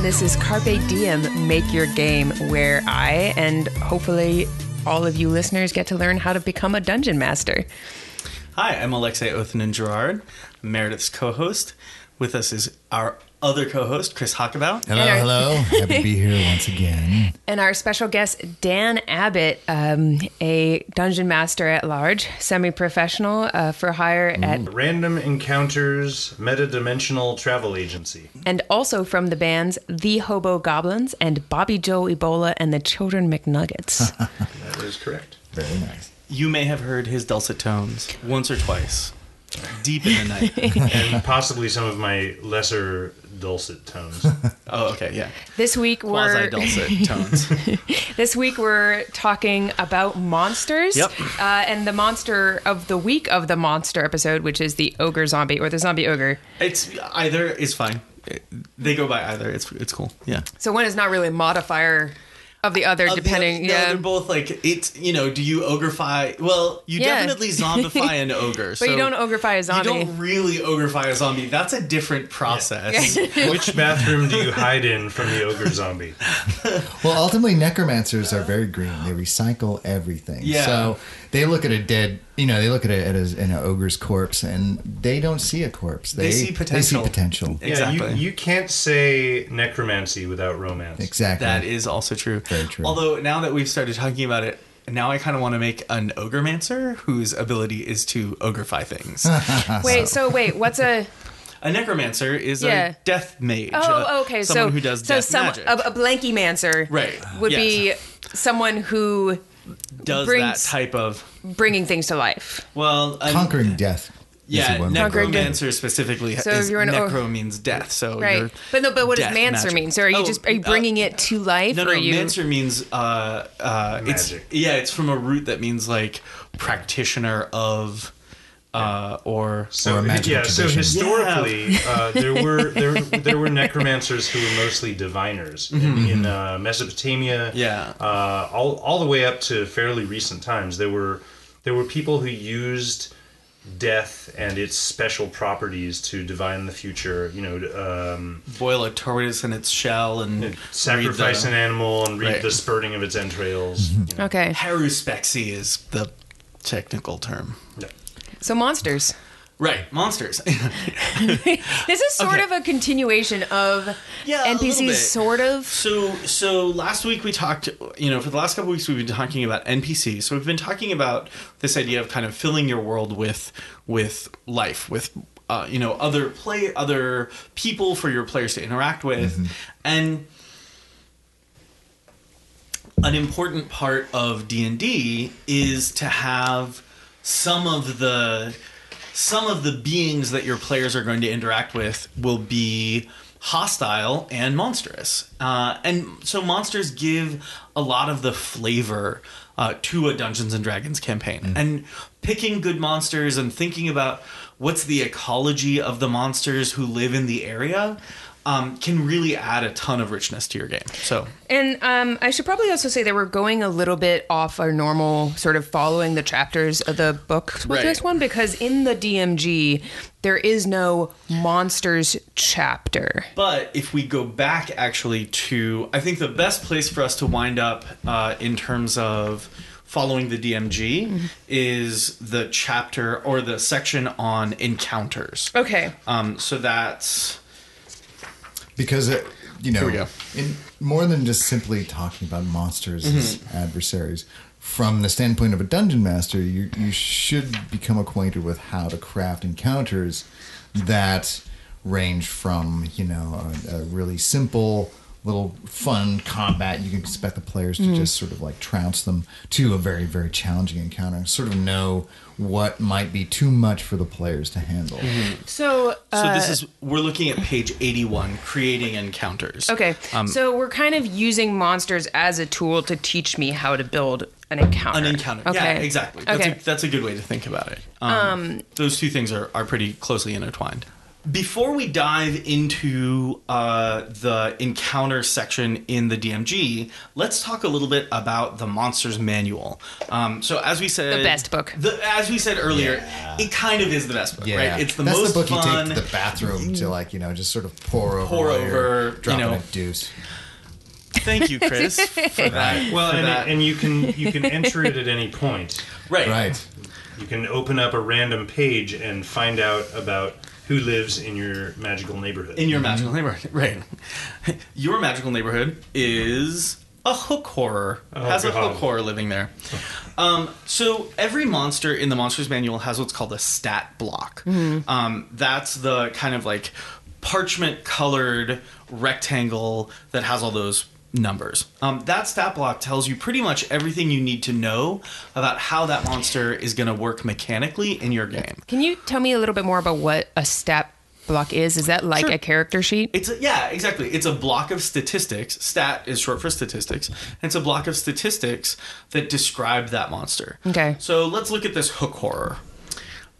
And this is Carpe Diem Make Your Game, where I and hopefully all of you listeners get to learn how to become a dungeon master. Hi, I'm Alexei Othenin-Girard, Meredith's co host. With us is our other co host, Chris Hockabout. Hello, our- hello. Happy to be here once again. And our special guest, Dan Abbott, um, a dungeon master at large, semi professional uh, for hire at, Random Encounters Metadimensional Travel Agency. and also from the bands The Hobo Goblins and Bobby Joe Ebola and the Children MacNuggits. That is correct. Very nice. You may have heard his dulcet tones once or twice, deep in the night. And possibly some of my lesser dulcet tones. oh, okay, yeah. this week Quasi we're quasi dulcet tones. This week we're talking about monsters. Yep. Uh, and the monster of the week of the monster episode, which is the ogre zombie or the zombie ogre. It's either is fine. They go by either. It's it's cool. Yeah. So one is not really a modifier of the other, Of the depending. other- no, yeah. they're both like it's. You know, do you ogrefy? Well, you Yeah. definitely zombify an ogre, but you don't ogrefy a zombie. You don't really ogrefy a zombie. That's a different process. Which bathroom do you hide in from the ogre zombie? Well, ultimately, necromancers are very green. They recycle everything. Yeah. So they look at a dead, you know, they look at, a, at a, an ogre's corpse and they don't see a corpse. They see potential. They see potential. Exactly. Yeah, you, you can't say necromancy without romance. Exactly. That is also true. Very true. Although now that we've started talking about it, now I kind of want to make an ogremancer whose ability is to ogrefy things. Wait, so wait, what's a. a necromancer is Yeah. a death mage. Oh, uh, okay. Someone so who does so death some, magic. A, a blanky mancer right. would yes. be someone who does brings- that type of bringing things to life. well an- Conquering death. Yeah, the one. Conquering necromancer specifically. So is, you're an o- necro means death. So Right. you're But no, but what does mancer magic. mean? So are you Oh, just are you uh, bringing it to life No, or no, are you mancer means uh, uh, it's yeah, it's from a root that means like practitioner of uh, or So Or a magical yeah, so tradition. historically, uh, there were there there were necromancers who were mostly diviners in, in uh, Mesopotamia. Yeah. uh, all all the way up to fairly recent times. There were there were people who used death and its special properties to divine the future. You know, um, boil a tortoise in its shell and sacrifice read an animal and read Right. the spurting of its entrails. Mm-hmm. you know. Okay. the haruspicy is the technical term. So monsters. Right, monsters. This is sort Okay. of a continuation of Yeah, NPCs, sort of. So, so last week we talked. You know, for the last couple weeks we've been talking about NPCs. So we've been talking about this idea of kind of filling your world with with life, with uh, you know other play, other people for your players to interact with, and an important part of D and D is to have some of the some of the beings that your players are going to interact with will be hostile and monstrous. Uh, and so monsters give a lot of the flavor uh, to a Dungeons and Dragons campaign. And picking good monsters and thinking about what's the ecology of the monsters who live in the area um, can really add a ton of richness to your game. So And um, I should probably also say that we're going a little bit off our normal sort of following the chapters of the book with Right. this one because in the DMG there is no monsters chapter. But if we go back actually to, I think the best place for us to wind up uh, in terms of following the DMG is the chapter or the section on encounters. Okay. Um, so that's because it, you know, Here we go. in more than just simply talking about monsters as Mm-hmm. adversaries. From the standpoint of a dungeon master, you you should become acquainted with how to craft encounters that range from you know a, a really simple little fun combat you can expect the players to just sort of like trounce them to a very very challenging encounter sort of know what might be too much for the players to handle So, so uh, this is we're looking at page 81 creating encounters. okay. Um, so we're kind of using monsters as a tool to teach me how to build an encounter. An encounter. Okay. Yeah, exactly. That's, Okay. a, that's a good way to think about it. Um, those two things are, are pretty closely intertwined. Before we dive into uh, the encounter section in the DMG, let's talk a little bit about the Monsters Manual. Um, so, as we said, The best book. The, as we said earlier, it kind of is the best book, Yeah, right? It's the That's most the book fun. you take to the bathroom to like you know just sort of pour over, Pour while you're over, you know. a deuce. Thank you, Chris, for that. Well, for and, that. and you can you can enter it at any point. right, Right. You can open up a random page and find out about who lives in your magical neighborhood. in your magical neighborhood, right? Your magical neighborhood is a hook horror. has a hook horror living there. Um, so every monster in the monsters manual has what's called a stat block. Um, that's the kind of like parchment colored rectangle that has all those numbers. Um, that stat block tells you pretty much everything you need to know about how that monster is going to work mechanically in your game. Can you tell me a little bit more about what a stat block is? Is that like Sure. a character sheet? It's a, yeah, exactly. It's a block of statistics. Stat is short for statistics. It's a block of statistics that describe that monster. Okay. So let's look at this hook horror.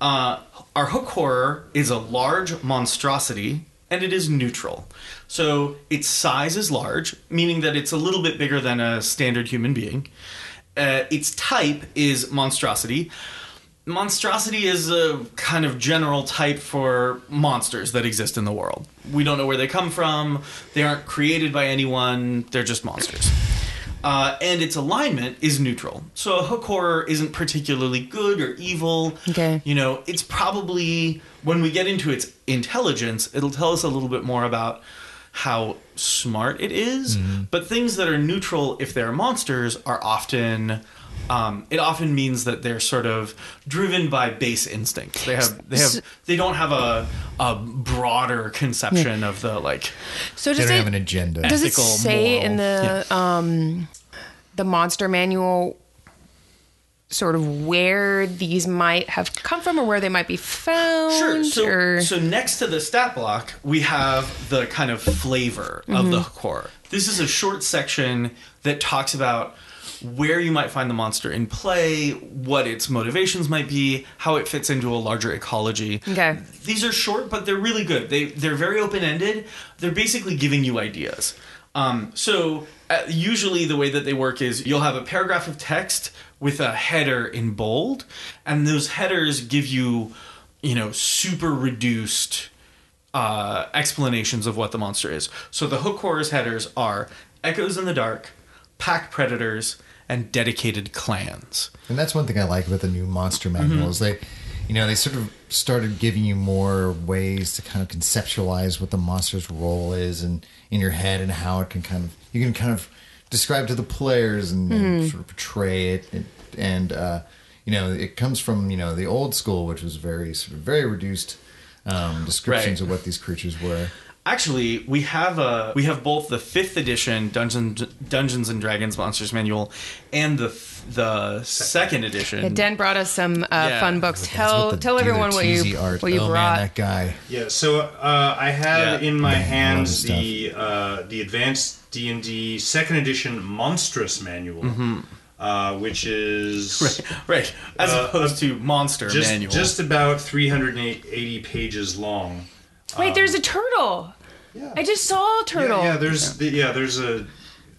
Uh, our hook horror is a large monstrosity, and it is neutral. So its size is large, meaning that it's a little bit bigger than a standard human being. Uh, its type is monstrosity. Monstrosity is a kind of general type for monsters that exist in the world. We don't know where they come from. They aren't created by anyone. They're just monsters. Uh, and its alignment is neutral. So a hook horror isn't particularly good or evil. Okay. You know, it's probably when we get into its intelligence, it'll tell us a little bit more about how smart it is. But things that are neutral, if they're monsters, are often. Um, it often means that they're sort of driven by base instincts. They have they have they don't have a a broader conception of the like So They does don't it have an agenda. does it ethical, say in moral- the um the monster manual sort of where these might have come from or where they might be found? Sure. So, or... so next to the stat block, we have the kind of flavor of the core. This is a short section that talks about where you might find the monster in play, what its motivations might be, how it fits into a larger ecology. Okay. These are short, but they're really good. They they're very open ended. They're basically giving you ideas. Um, so uh, usually the way that they work is you'll have a paragraph of text with a header in bold, and those headers give you, you know, super reduced uh, explanations of what the monster is. So the hook horror's headers are echoes in the dark, pack predators, and dedicated clans. And that's one thing I like about the new monster manual is they, you know, they sort of started giving you more ways to kind of conceptualize what the monster's role is and in your head and how it can kind of you can kind of describe to the players and, and sort of portray it and, and uh, you know it comes from you know the old school which was very sort of very reduced um, descriptions Right. of what these creatures were. Actually, we have a we have both the fifth edition Dungeons Dungeons and Dragons Monsters Manual and the the second edition. Yeah, Dan brought us some uh, Yeah. fun books. That's Tell tell everyone what you art. what you oh, brought. Man, that guy. Yeah, so uh, I have Yeah. in my Yeah, hands the uh, the advanced D and D second edition Monstrous Manual, uh, which is Mm-hmm. right, as Uh, opposed to Monster just Manual. just about 380 pages long. Wait, there's a turtle. Yeah. I just saw a turtle. Yeah, yeah, there's the, yeah, there's a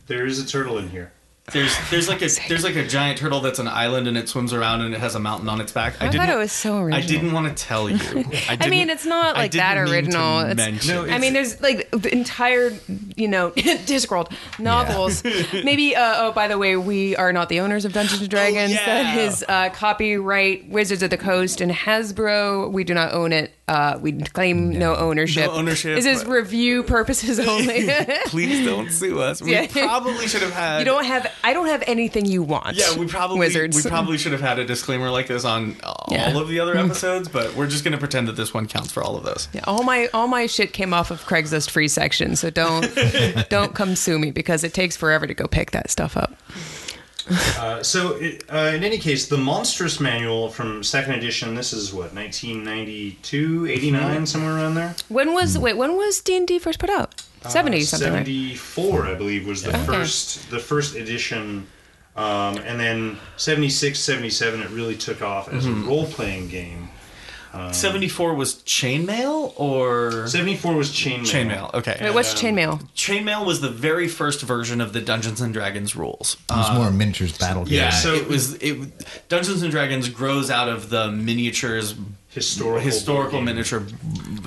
there is a turtle in here. There's there's like a there's like a giant turtle that's an island and it swims around and it has a mountain on its back. I thought it was so original. I didn't want to tell you. I, I mean, it's not like that didn't mean to original. It's, mention No, it. I mean, there's like the entire, you know, Discworld novels. Maybe, uh, oh, by the way, we are not the owners of Dungeons and Dragons. yeah. That is uh, copyright Wizards of the Coast and Hasbro. We do not own it. Uh, we claim no, ownership. No ownership, This is but- review purposes only. Please don't sue us. We Yeah. probably should have had. you don't have. I don't have anything you want. Yeah, we probably Wizards. we probably should have had a disclaimer like this on all Yeah. of the other episodes, but we're just going to pretend that this one counts for all of those. Yeah, all my all my shit came off of Craigslist free section, so don't don't come sue me because it takes forever to go pick that stuff up. Uh, so, it, uh, in any case, the Monstrous Manual from second edition. This is what 1992, 89, somewhere around there. When was wait? When was D and D first put out? Seventy something, right? 74, I believe, was the Okay. first the first edition, um, and then 76, 77, it really took off as Mm-hmm. a role playing game. Um, Seventy four was chainmail or 74 was chainmail. chainmail. Okay. Wait, what's um, chainmail? Chainmail was the very first version of the Dungeons and Dragons rules. It was uh, more a miniatures battle game. Yeah, so- it was. It Dungeons and Dragons grows out of the miniatures Historical. historical game. miniature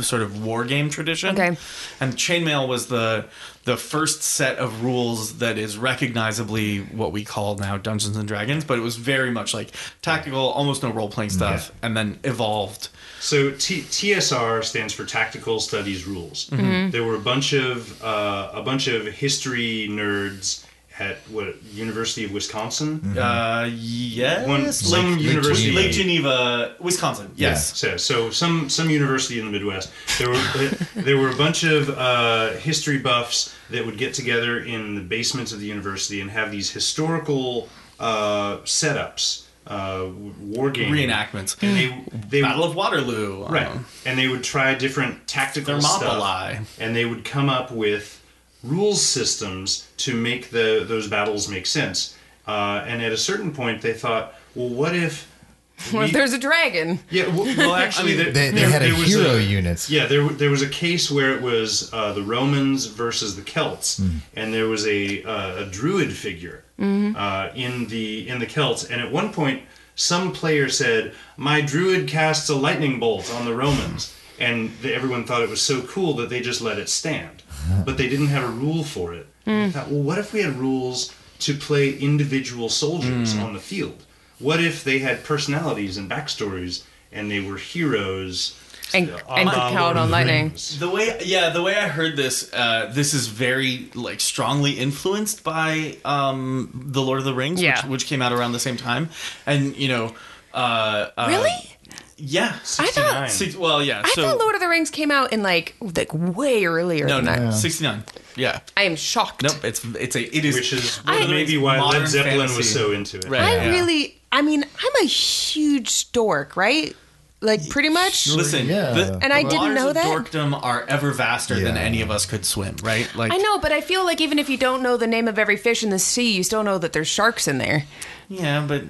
sort of war game tradition. Okay. And chainmail was the the first set of rules that is recognizably what we call now Dungeons and Dragons, but it was very much like tactical, almost no role playing stuff, and then evolved. So T- TSR stands for Tactical Studies Rules. Mm-hmm. There were a bunch of uh, a bunch of history nerds at what University of Wisconsin. Uh, yes, One- some university- Lake Geneva, Wisconsin. Yes. So, so some some university in the Midwest. There were there were a bunch of uh, history buffs that would get together in the basements of the university and have these historical uh, setups, uh, war games, Reenactments. and they they Battle of Waterloo. right, um, and they would try different tactical stuff, and they would come up with rules systems to make the those battles make sense. Uh, and at a certain point, they thought, well, what if Well, we- there's a dragon. yeah, well, well actually, there, They, they there- had a was hero a- unit. Yeah, there there was a case where it was uh, the Romans versus the Celts, and there was a uh, a druid figure uh, in the in the Celts, and at one point, some player said, "My druid casts a lightning bolt on the Romans," and the, everyone thought it was so cool that they just let it stand, but they didn't have a rule for it. I thought, well, what if we had rules to play individual soldiers on the field? What if they had personalities and backstories, and they were heroes? And, a and la could count of on lightning. Rings. The way, yeah, the way I heard this, uh, this is very like strongly influenced by um, the Lord of the Rings, Yeah. which, which came out around the same time, and you know, uh, uh, Really? Yeah, I thought- Six, well, yeah. I so thought Lord of the Rings came out in like like way earlier no, than no, that. sixty nine. Yeah, I am shocked. nope. It's it's a it is Which is I- maybe why Led Zeppelin was so into it. Right. I Yeah. really, I mean, I'm a huge dork, right? Like pretty much. Listen, Yeah. the, And I didn't waters know of that. Dorkdom are ever vaster than any of us could swim, right? Like I know, but I feel like even if you don't know the name of every fish in the sea, you still know that there's sharks in there. Yeah, but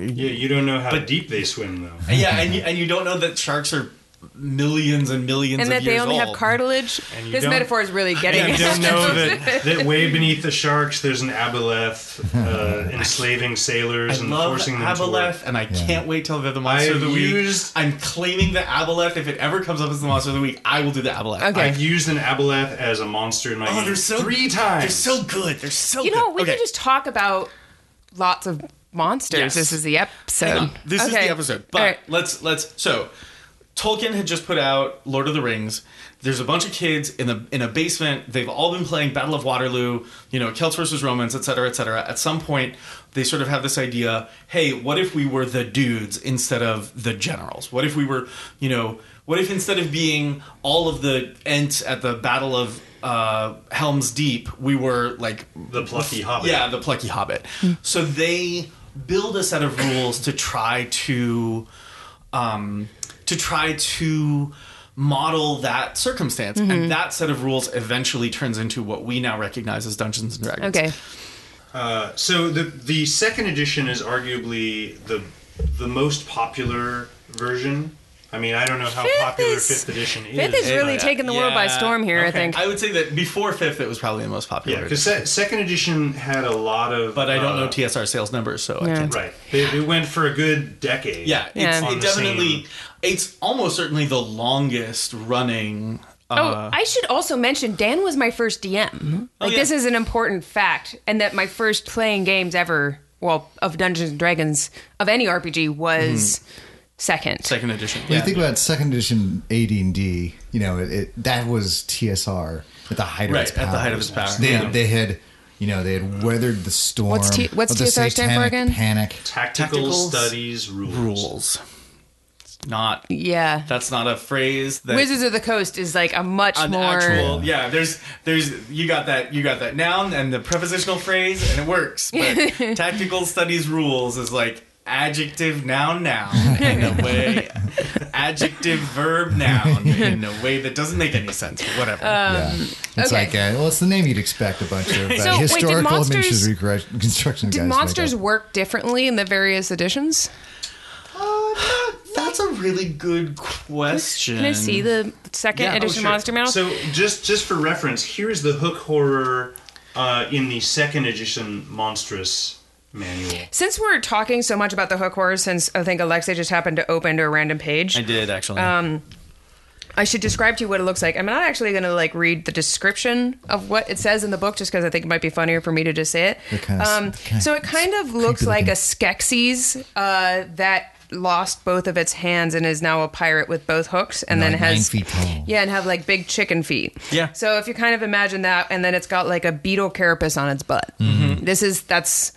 Yeah, you don't know how deep they swim though. yeah, and you, and you don't know that sharks are millions and millions And of that they years only have cartilage. And you This metaphor is really getting And you don't know that, that way beneath the sharks there's an aboleth uh, enslaving sailors I and love forcing them to Aboleth, work. and I can't wait till they're the monster I've of the week. used- I'm claiming the Aboleth. If it ever comes up as the monster of the week, I will do the Aboleth. Okay. I've used an aboleth as a monster in my Oh, game they're so three times. They're so good. They're so. You know, good. we okay. can just talk about lots of monsters. Yes. This is the episode. This is the episode. But right. let's let's so Tolkien had just put out Lord of the Rings. There's a bunch of kids in the in a basement. They've all been playing Battle of Waterloo, you know, Celts versus Romans, et cetera, et cetera. At some point, they sort of have this idea: Hey, what if we were the dudes instead of the generals? What if we were, you know, what if instead of being all of the Ents at the Battle of uh, Helm's Deep, we were like The plucky hobbit. yeah, the plucky hobbit. So they build a set of rules to try to um, to try to model that circumstance, and that set of rules eventually turns into what we now recognize as Dungeons and Dragons. Okay. Uh, so the the second edition is arguably the the most popular version. I mean, I don't know how Fifth popular is- fifth edition is. Fifth is really but- taking the world by storm here, I think. I would say that before fifth, it was probably the most popular. yeah, because se- second edition had a lot of. but I don't know uh, TSR sales numbers, so I can't. Right, it, it went for a good decade. Yeah, it's, Yeah. On it the definitely. same- It's almost certainly the longest running. Uh, Oh, I should also mention Dan was my first DM. Oh, Like yeah. this is an important fact, and that my first playing games ever, well, of Dungeons and Dragons of any RPG was second. second edition. When you think about second edition AD and D, you know, it, it that was TSR at the height of Right, its power. at the height of its power. They, Yeah. they had, you know, they had weathered the storm. What's T- what's the TSR stand for again? Panic. Tactical, Tactical studies rules. rules. Not. yeah. That's not a phrase that. Wizards of the Coast is like a much an more. actual yeah there's there's you got that you got that noun and the prepositional phrase and it works but tactical studies rules is like adjective noun noun in a way adjective verb noun in a way that doesn't make any sense but whatever yeah. It's okay. like, uh, well, it's the name you'd expect a bunch of uh, So, wait, did historical monsters- miniatures recre- guys Did monsters work differently in the various editions? Uh, That's a really good question. Can I see the second Yeah, oh, edition Sure. Monster Manual? So just just for reference, here's the hook horror uh, in the second edition monstrous manual. Since we're talking so much about the hook horror, since I think Alexa just happened to open to a random page, I did actually. Um, I should describe to you what it looks like. I'm not actually going to like read the description of what it says in the book, just because I think it might be funnier for me to just say it. They're Um, kinda so it kind of looks creepy like a looking. Skeksis uh, that lost both of its hands and is now a pirate with both hooks, and then Like nine has feet tall. yeah, and have like big chicken feet. Yeah. So if you kind of imagine that, and then it's got like a beetle carapace on its butt. Mm-hmm. This is that's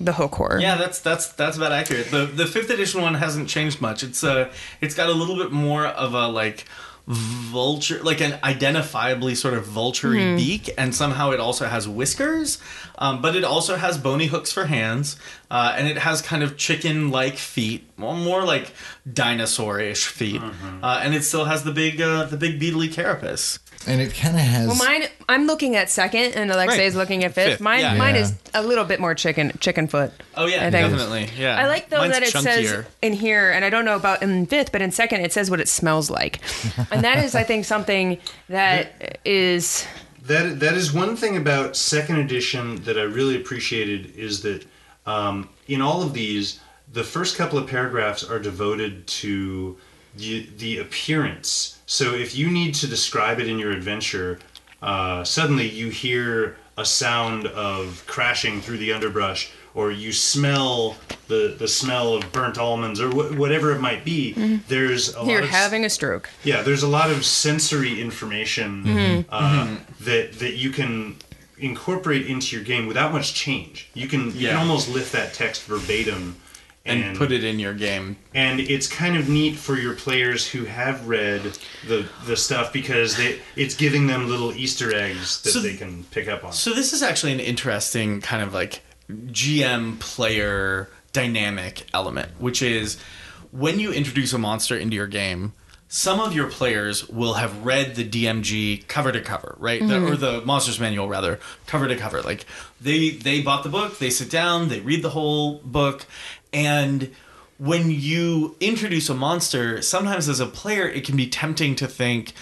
the hook horror. Yeah, that's that's that's about accurate. The the fifth edition one hasn't changed much. It's uh it's got a little bit more of a like vulture like an identifiably sort of vulturey beak and somehow it also has whiskers um, but it also has bony hooks for hands uh, and it has kind of chicken like feet well, more like dinosaur-ish feet uh, and it still has the big uh, the big beetly carapace and it kind of has. Well, mine. I'm looking at second, and Alexa Right. is looking at fifth. Fifth, Mine, yeah. mine Yeah. is a little bit more chicken, chicken foot. oh yeah I think- definitely yeah I like though Mine's that it says chunkier. in here, and I don't know about in fifth, but in second it says what it smells like, and that is, I think, something that is That that is one thing about second edition that I really appreciated is that um, in all of these, the first couple of paragraphs are devoted to the the appearance. So if you need to describe it in your adventure, uh, suddenly you hear a sound of crashing through the underbrush, or you smell the the smell of burnt almonds, or wh- whatever it might be. There's a you're lot of having a stroke. yeah, there's a lot of sensory information uh, that that you can incorporate into your game without much change. You can you Yeah. can almost lift that text verbatim and, put it in your game and it's kind of neat for your players who have read the the stuff because they it's giving them little Easter eggs that So- they can pick up on. So this is actually an interesting kind of like GM player dynamic element, which is when you introduce a monster into your game, some of your players will have read the DMG cover to cover, right? The, or mm-hmm. the monsters manual rather, cover to cover. Like they they bought the book, they sit down, they read the whole book, and when you introduce a monster, sometimes as a player it can be tempting to think,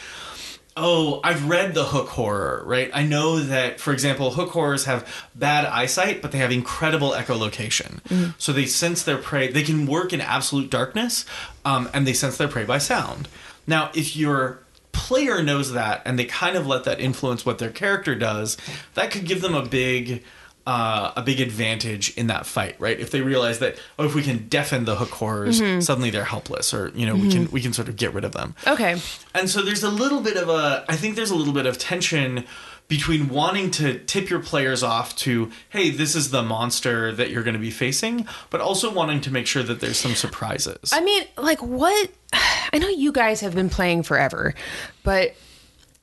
oh, I've read the hook horror, right? I know that, for example, hook horrors have bad eyesight, but they have incredible echolocation. So they sense their prey. They can work in absolute darkness, um, and they sense their prey by sound. Now, if your player knows that and they kind of let that influence what their character does, that could give them a big. Uh, a big advantage in that fight, right? If they realize that, oh, if we can deafen the hook horrors, suddenly they're helpless, or you know, we can we can sort of get rid of them. Okay, And so there's a little bit of a I think there's a little bit of tension between wanting to tip your players off to, hey, this is the monster that you're going to be facing, but also wanting to make sure that there's some surprises. I mean, like what? I know you guys have been playing forever, but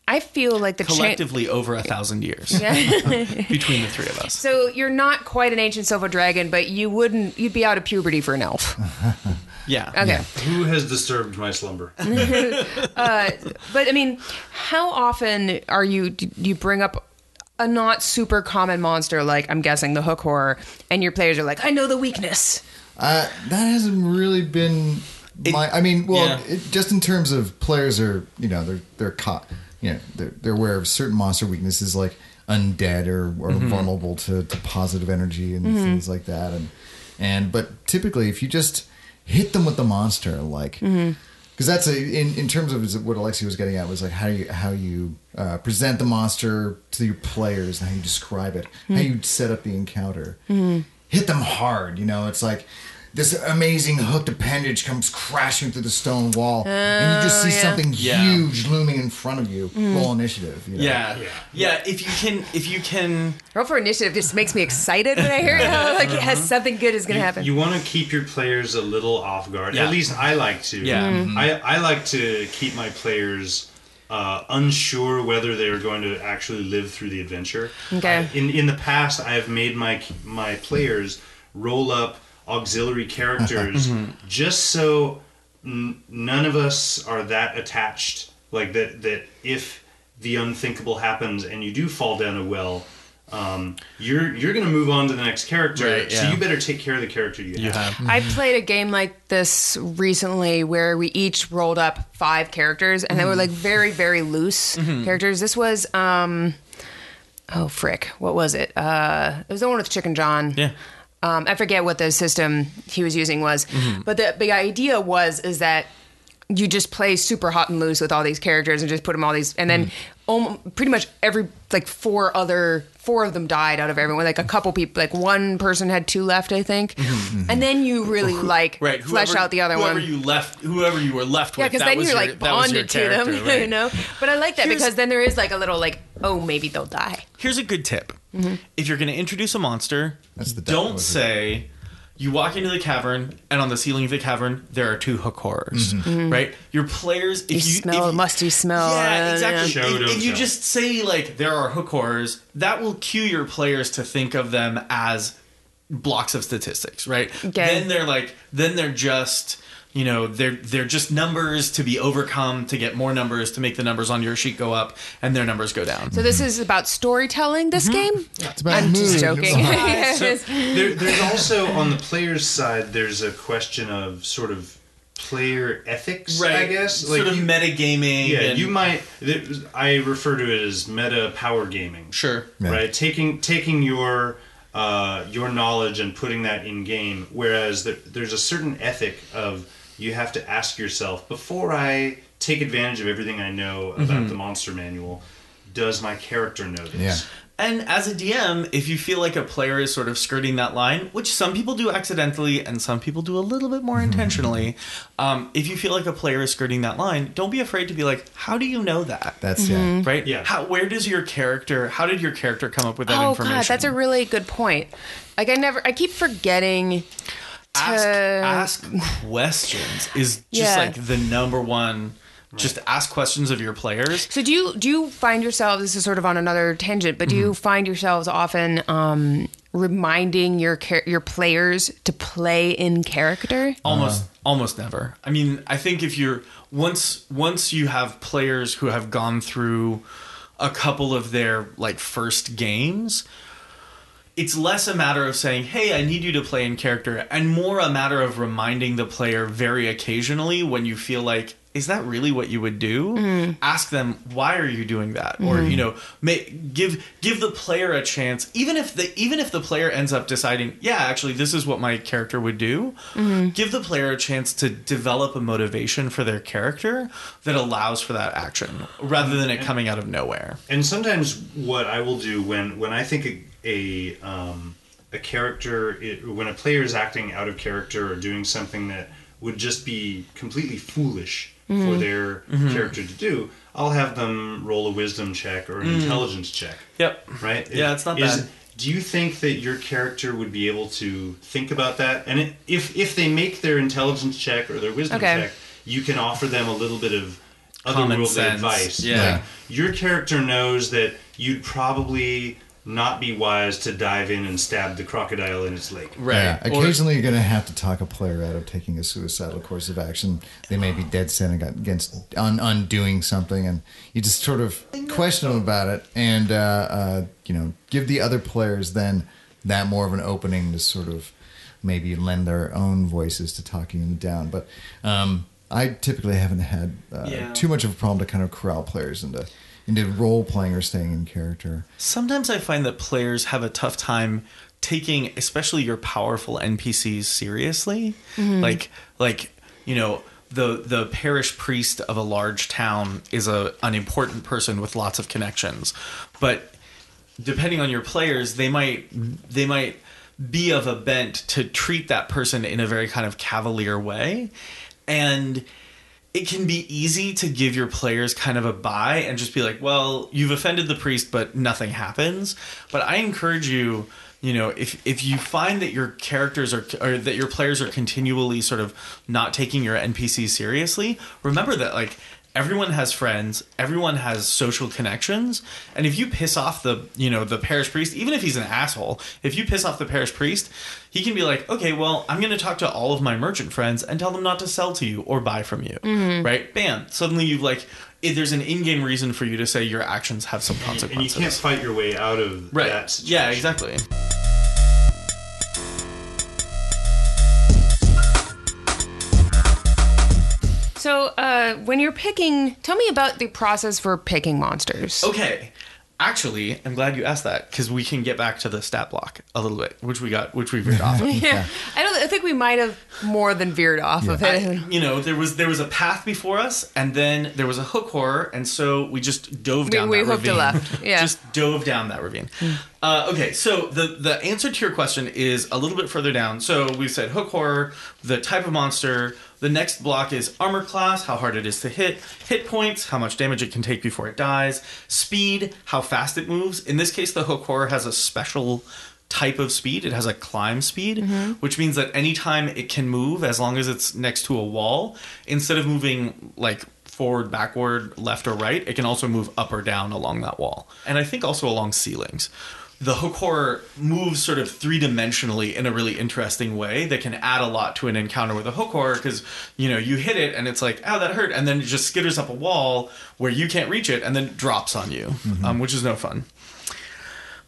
I feel like the cha- Collectively over a thousand years between the three of us. So you're not quite an ancient silver dragon, but you wouldn't. You'd be out of puberty for an elf. Yeah. Okay. Who has disturbed my slumber? But I mean, how often are you do you bring up a not super common monster like I'm guessing the hook horror, and your players are like, I know the weakness. Uh, that hasn't really been my. I mean, well, yeah. it, just in terms of players are, you know, they're they're caught. You know, they're they're aware of certain monster weaknesses like undead or, or Mm-hmm. vulnerable to, to positive energy and things like that. And and but typically, if you just hit them with the monster, like. Because that's a in, in terms of what Alexi was getting at was like how you how you uh, present the monster to your players, how you describe it, how you set up the encounter hit them hard. You know, it's like this amazing hooked appendage comes crashing through the stone wall, and you just see yeah. something Yeah. huge looming in front of you. Roll initiative. You know? Yeah. Yeah. yeah. If you can, if you can, Roll for initiative just makes me excited when I hear it. like it has something good is going to happen. You want to keep your players a little off guard. Yeah. At least I like to. Yeah. Mhm. I, I like to keep my players uh, unsure whether they're going to actually live through the adventure. Okay. I- in in the past, I have made my my players roll up auxiliary characters just so n- none of us are that attached. Like that that if the unthinkable happens and you do fall down a well, um, you're you're going to move on to the next character. Right, So you better take care of the character you, You have. have. I played a game like this recently where we each rolled up five characters and they were like very, very loose characters. This was um oh frick, what was it? Uh it was the one with Chicken John. Yeah. Um, I forget what the system he was using was, mm-hmm. but the big idea was is that you just play super hot and loose with all these characters and just put them all these, and then mm-hmm. om- pretty much every like four other four of them died out of everyone. Like a mm-hmm. couple people, like one person had two left, I think, and then you really like Right, flesh out the other whoever one. you left, whoever you were left yeah, with, because then was you're your- like bonded to them, right. you know. But I like that Here's- because then there is like a little like, oh, maybe they'll die. Here's a good tip: Mm-hmm. if you're going to introduce a monster, That's the devil, don't isn't it? say. You walk into the cavern, and on the ceiling of the cavern, there are two hook horrors. Right? Your players, if You you, smell if a musty smell. Yeah, exactly. Show, if, don't if you tell. just say like there are hook horrors, that will cue your players to think of them as blocks of statistics, right? Okay. Then they're like, then they're just, you know, they're they're just numbers to be overcome to get more numbers to make the numbers on your sheet go up and their numbers go down. So this is about storytelling. This game. It's about I'm just mood. joking. So there, there's also on the player's side, there's a question of sort of player ethics, I guess. sort of you, metagaming. yeah, and- you might. I refer to it as meta power gaming. sure. Yeah. right? Taking taking your uh, your knowledge and putting that in game. Whereas there, there's a certain ethic of you have to ask yourself before I take advantage of everything I know about Mm-hmm. the monster manual. Does my character know this? Yeah. And as a DM, if you feel like a player is sort of skirting that line, which some people do accidentally and some people do a little bit more intentionally, um, if you feel like a player is skirting that line, don't be afraid to be like, "How do you know that?" That's yeah. right? Yeah. How? Where does your character? How did your character come up with that Oh information? god, that's a really good point. Like I never, I keep forgetting. Ask to- ask questions is just Yeah. like the number one. Just ask questions of your players. So do you do you find yourself? This is sort of on another tangent, but do Mm-hmm. you find yourselves often um, reminding your char- your players to play in character? almost almost never i mean i think if you're once once you have players who have gone through a couple of their like first games it's less a matter of saying hey i need you to play in character and more a matter of reminding the player very occasionally when you feel like is that really what you would do? Mm. Ask them why are you doing that? Or mm-hmm. you know may, give give the player a chance. Even if the even if the player ends up deciding yeah actually this is what my character would do mm-hmm. give the player a chance to develop a motivation for their character that allows for that action rather than it coming out of nowhere. And sometimes what I will do when when I think a a, um, a character it, when a player is acting out of character or doing something that would just be completely foolish for mm-hmm. their mm-hmm. character to do, I'll have them roll a wisdom check or an mm. intelligence check. yep Right? Yeah, it's not bad. Do you think that your character would be able to think about that? And it, if if they make their intelligence check or their wisdom Okay. check, you can offer them a little bit of Common otherworldly sense. advice. Yeah. Like, your character knows that you'd probably not be wise to dive in and stab the crocodile in its leg. right Yeah, Or- occasionally you're going to have to talk a player out of taking a suicidal course of action. They may be dead set against un- undoing something, and you just sort of question them about it, and uh, uh, you know, give the other players then that more of an opening to sort of maybe lend their own voices to talking them down. But um, I typically haven't had uh, Yeah. too much of a problem to kind of corral players into into role playing or staying in character. Sometimes I find that players have a tough time taking, especially your powerful NPCs, seriously. Mm-hmm. Like, like you know, the the parish priest of a large town is a an important person with lots of connections, but depending on your players, they might they might be of a bent to treat that person in a very kind of cavalier way, and it can be easy to give your players kind of a buy and just be like, well, you've offended the priest, but nothing happens. But I encourage you, you know, if if you find that your characters are or that your players are continually sort of not taking your NPCs seriously, remember that like everyone has friends, everyone has social connections, and if you piss off the you know the parish priest, even if he's an asshole, if you piss off the parish priest, he can be like, okay, well, I'm going to talk to all of my merchant friends and tell them not to sell to you or buy from you, mm-hmm. right? Bam! Suddenly you've like. If there's an in-game reason for you to say your actions have some consequences And you can't fight your way out of right. that situation. Yeah, exactly. So, uh, when you're picking, tell me about the process for picking monsters. Okay. Actually, I'm glad you asked that because we can get back to the stat block a little bit, which we got, which we veered off. of. Yeah, I don't. I think we might have more than veered off of I- it. you know, there was there was a path before us, and then there was a hook horror, and so we just dove down. That ravine. We that hooked a left, yeah. just dove down that ravine. Uh, okay, so the the answer to your question is a little bit further down. So we said hook horror, the type of monster. The next block is armor class, how hard it is to hit, hit points, how much damage it can take before it dies, speed, how fast it moves. In this case, the hook horror has a special type of speed. It has a climb speed, which means that anytime it can move, as long as it's next to a wall, instead of moving like forward, backward, left, or right, it can also move up or down along that wall. And I think also along ceilings. The hook horror moves sort of three dimensionally in a really interesting way that can add a lot to an encounter with a hook horror because you know you hit it and it's like oh that hurt and then it just skitters up a wall where you can't reach it and then drops on you, um, which is no fun.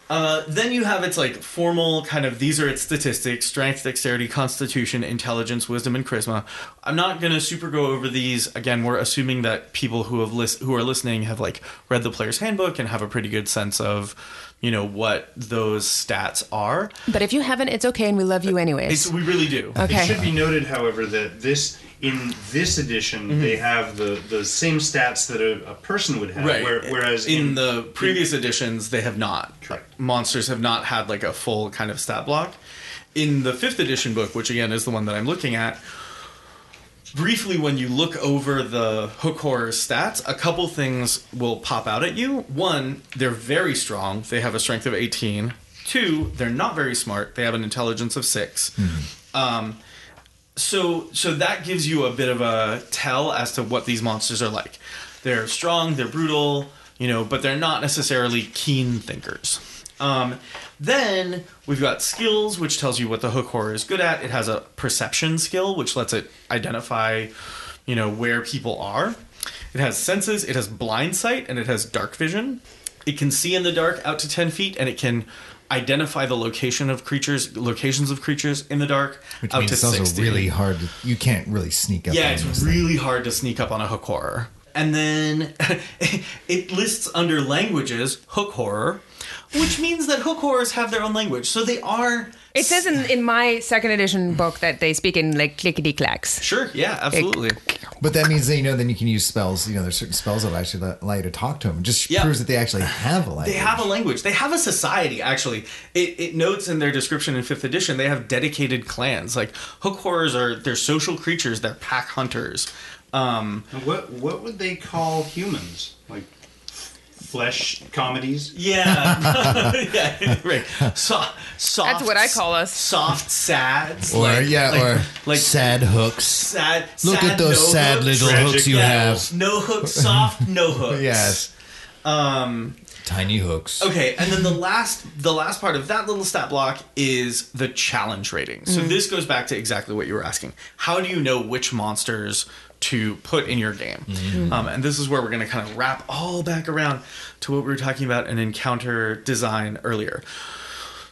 Uh, then you have its like formal kind of these are its statistics strength dexterity constitution intelligence wisdom and charisma. I'm not going to super go over these. Again we're assuming that people who have list who are listening have like read the player's handbook and have a pretty good sense of you know what those stats are But if you haven't, it's okay, and we love you anyways. it's, we really do Okay. It should be noted, however, that this in this edition Mm-hmm. they have the the same stats that a, a person would have. right Where, whereas in, the previous editions they have not Correct. monsters have not had like a full kind of stat block in the fifth edition book which again is the one that i'm looking at briefly when you look over the hook horror stats a couple things will pop out at you. One they're very strong. They have a strength of 18 two they're not very smart. They have an intelligence of 6 um, so so that gives you a bit of a tell as to what these monsters are like. They're strong, they're brutal, you know, but they're not necessarily keen thinkers. Um, then we've got skills, which tells you what the hook horror is good at. It has a perception skill, which lets it identify, you know, where people are. It has senses, it has blind sight, and it has dark vision. It can see in the dark out to 10 feet, and it can identify the location of creatures, locations of creatures in the dark Which out means to it's also 60. really hard. To, you can't really sneak up. Yeah, it's really hard to sneak up on a hook horror. And then it lists under languages hook horror, which means that hook horrors have their own language. So they are. it says in, in my second edition book that they speak in like clickety clacks. Sure, yeah, absolutely. But that means that you know then you can use spells. You know, there's certain spells that actually allow you to talk to them. It just Yeah. proves that they actually have a language. They have a language. They have a society, actually. It, it notes in their description in 5th edition, they have dedicated clans. Like, hook horrors are, they're social creatures, they're pack hunters. Um, what what would they call humans? Like flesh comedies? yeah. yeah, right. So, soft, That's what I call us. Soft sads. Or like- yeah, like- or like sad hooks. sad. Look sad at those no sad hooks. little Tragic hooks you animals. have. No hooks, soft, no hooks. Yes, Um. tiny hooks. Okay, and then the last the last part of that little stat block is the challenge rating. So this goes back to exactly what you were asking. How do you know which monsters to put in your game? Um, and this is where we're going to kind of wrap all back around to what we were talking about in encounter design earlier.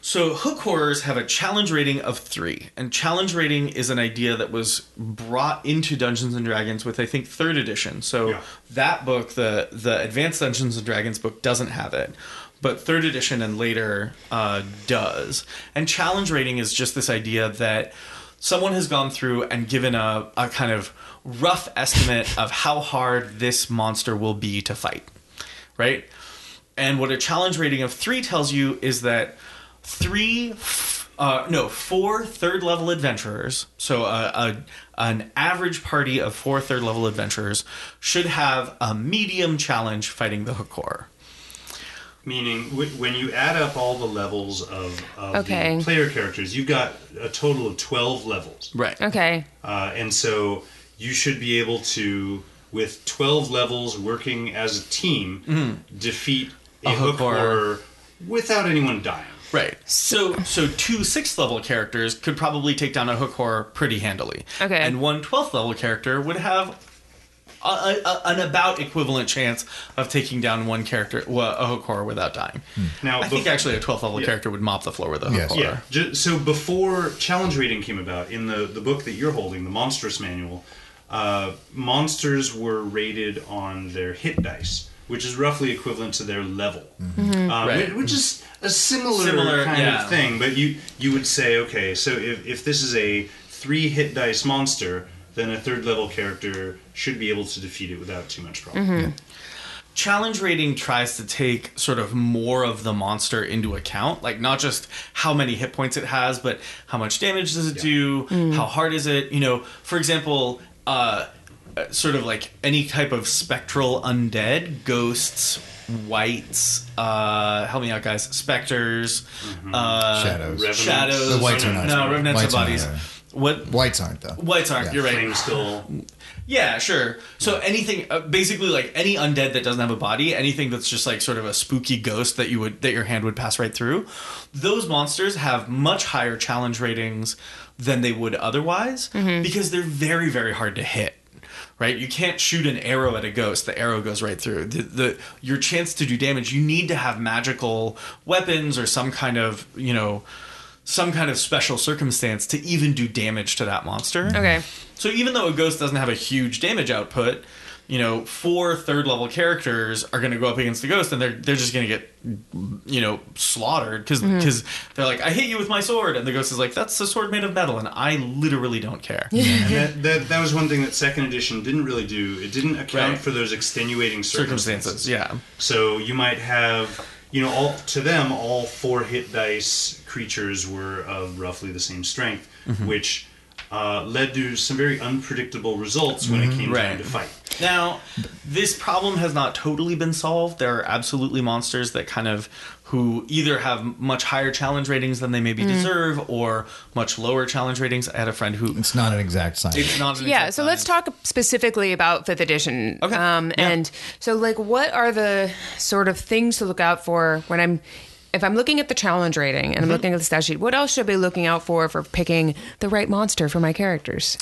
So hook horrors have a challenge rating of three, and challenge rating is an idea that was brought into Dungeons and Dragons with I think third edition. So Yeah. that book, the the Advanced Dungeons and Dragons book, doesn't have it, but third edition and later uh, does. And challenge rating is just this idea that someone has gone through and given a, a kind of rough estimate of how hard this monster will be to fight, right? And what a challenge rating of three tells you is that three, uh, no, four third level adventurers, so a, a, an average party of four third level adventurers, should have a medium challenge fighting the hook horror. Meaning, when you add up all the levels of, of Okay. the player characters, you've got a total of 12 levels. Right. Okay. Uh, and so you should be able to, with 12 levels working as a team mm-hmm. defeat a, A hook hook horror. horror without anyone dying. Right. So so two sixth level characters could probably take down a hook horror pretty handily. Okay. And one 12th level character would have a, a, a- an about equivalent chance of taking down one character, well, a hook horror without dying. Hmm. Now, I think actually a 12th level Yeah. character would mop the floor with a hook Yes. horror. Yeah. Ju- So before challenge rating came about, in the, the book that you're holding, the Monstrous Manual, uh, monsters were rated on their hit dice, which is roughly equivalent to their level, Mm-hmm. Uh, Right. which is a similar, Similar, kind yeah. of thing. But you you would say, okay, so if, if this is a three hit dice monster, then a third level character should be able to defeat it without too much problem. Mm-hmm. challenge rating tries to take sort of more of the monster into account like not just how many hit points it has but how much damage does it do how hard is it you know for example uh sort of like any type of spectral undead ghosts wights uh help me out guys specters uh Shadows. Revenants. shadows The wights are not. no revenants Wights of are bodies what Wights aren't though. wights aren't Yeah. you're right Flame skull. yeah, sure. So anything, uh, basically, like any undead that doesn't have a body, anything that's just like sort of a spooky ghost that you would that your hand would pass right through, those monsters have much higher challenge ratings than they would otherwise mm-hmm. because they're very very hard to hit. Right, you can't shoot an arrow at a ghost; the arrow goes right through. The, the your chance to do damage, you need to have magical weapons or some kind of you know some kind of special circumstance to even do damage to that monster. Okay. So even though a ghost doesn't have a huge damage output, you know, four third level characters are going to go up against the ghost, and they're they're just going to get, you know, slaughtered because because they're like, I hit you with my sword, and the ghost is like, that's a sword made of metal, and I literally don't care. And that, that, that was one thing that second edition didn't really do. It didn't account Right. for those extenuating circumstances. Circumstances, yeah. So you might have, you know, all to them, all four hit dice creatures were of roughly the same strength, Mm-hmm. which uh, led to some very unpredictable results when it came time to fight. Now, this problem has not totally been solved. There are absolutely monsters that kind of who either have much higher challenge ratings than they maybe deserve, or much lower challenge ratings. I had a friend who It's not an exact science. it's not. An Yeah, exact so let's talk specifically about fifth edition. Okay, Um, yeah. And so, like, what are the sort of things to look out for when I'm, if I'm looking at the challenge rating and I'm Mm-hmm. looking at the stat sheet, what else should I be looking out for for picking the right monster for my characters?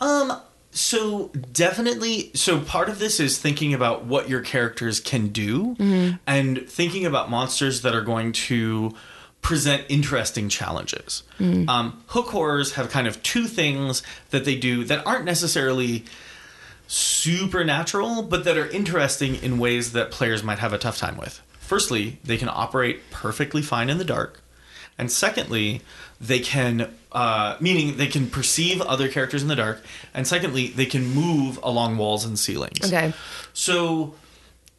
Um. So definitely. So part of this is thinking about what your characters can do, and thinking about monsters that are going to present interesting challenges. Um, hook horrors have kind of two things that they do that aren't necessarily supernatural, but that are interesting in ways that players might have a tough time with. Firstly, they can operate perfectly fine in the dark. And secondly, they can, uh, meaning they can perceive other characters in the dark. And secondly, they can move along walls and ceilings. Okay. So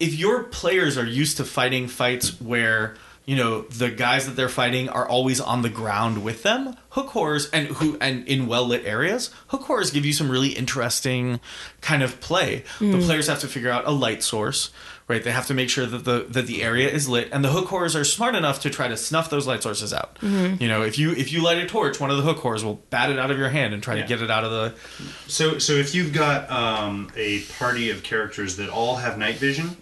if your players are used to fighting fights where you know the guys that they're fighting are always on the ground with them hook horrors and who and in well lit areas hook horrors give you some really interesting kind of play the players have to figure out a light source right they have to make sure that the that the area is lit and the hook horrors are smart enough to try to snuff those light sources out you know if you if you light a torch one of the hook horrors will bat it out of your hand and try Yeah. to get it out of the So, so if you've got um, a party of characters that all have night vision,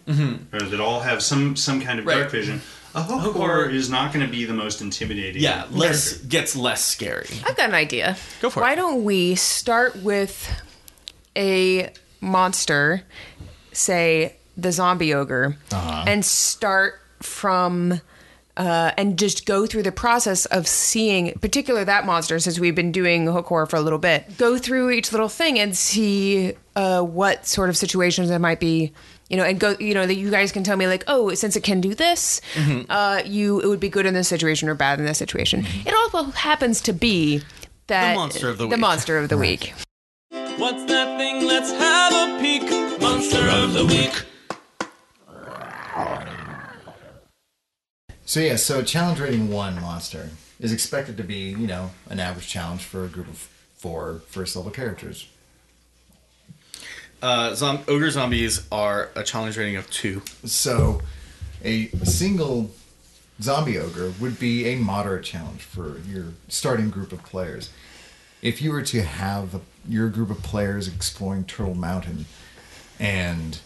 or that all have some some kind of Mm-hmm. Right. dark vision, a hook, Hook horror horror- is not going to be the most intimidating. yeah less character. gets less scary I've got an idea. Go for it. Why don't we start with a monster, say the zombie ogre, Uh-huh. and start from. Uh, and just go through the process of seeing, particular that monster, since we've been doing hook horror for a little bit. Go through each little thing and see uh, what sort of situations there might be, you know, and go, you know, that you guys can tell me like, oh, since it can do this, uh, you it would be good in this situation or bad in this situation. It also happens to be that monster of the the week. monster of the week. What's that thing? Let's have a peek. Monster of the week. So yeah, so challenge rating one monster is expected to be, you know, an average challenge for a group of four first level characters. Uh, zom- ogre zombies are a challenge rating of two. So a single zombie ogre would be a moderate challenge for your starting group of players. If you were to have your group of players exploring Turtle Mountain and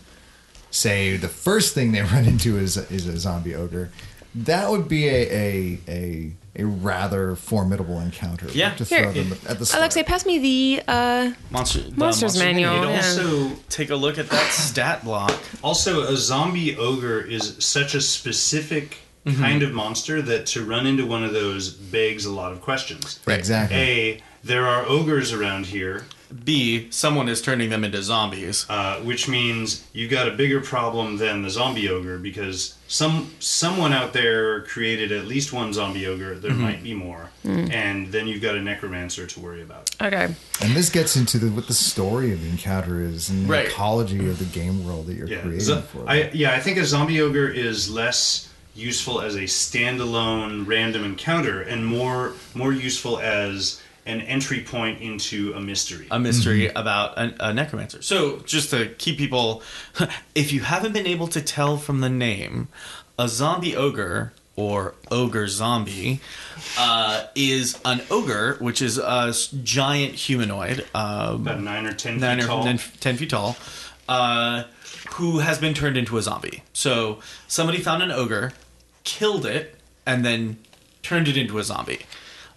say the first thing they run into is is a zombie ogre, that would be a a a, a rather formidable encounter. Yeah. to Here. throw them at the start. Alexei, pass me the uh, Monster, the Monsters monster manual, manual. yeah. Also, Take a look at that stat block. Also, a zombie ogre is such a specific Mm-hmm. kind of monster that to run into one of those begs a lot of questions. Right, exactly. A, there are ogres around here, B, someone is turning them into zombies. uh, which means you've got a bigger problem than the zombie ogre because some someone out there created at least one zombie ogre. There Mm-hmm. might be more, and then you've got a necromancer to worry about. okay. And this gets into the, what the story of the encounter is and the Right. ecology of the game world that you're Yeah, creating zo- for. I, yeah, I think a zombie ogre is less useful as a standalone random encounter and more more useful as an entry point into a mystery. a mystery about a, a necromancer. So, just to keep people, if you haven't been able to tell from the name, a zombie ogre or ogre zombie uh, is an ogre, which is a giant humanoid, uh, about nine or ten nine feet or tall. nine- 10 feet tall, uh, who has been turned into a zombie. So, somebody found an ogre, killed it, and then turned it into a zombie.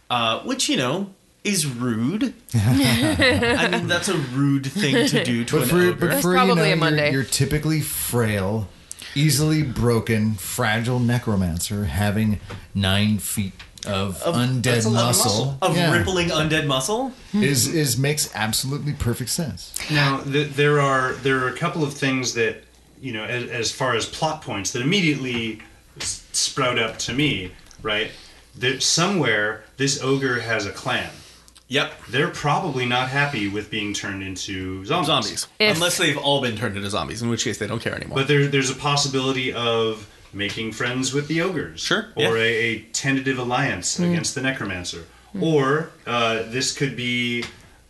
Uh, which, you know, is rude. I mean, that's a rude thing to do to but an for, ogre. but for probably you know, a you're- Monday. You're, typically frail, easily broken, fragile necromancer having nine feet of, undead that's a lot of muscle, Of Yeah. rippling undead muscle? is is makes absolutely perfect sense. Now, th- there are there are a couple of things that you know, as, as far as plot points, that immediately s- sprout up to me. Right, that somewhere this ogre has a clan. Yep. They're probably not happy with being turned into zombies. Zombies. If- Unless they've all been turned into zombies, in which case they don't care anymore. But there, there's a possibility of making friends with the ogres. Sure, Or yeah. a, a tentative alliance against the necromancer. Or uh, this could be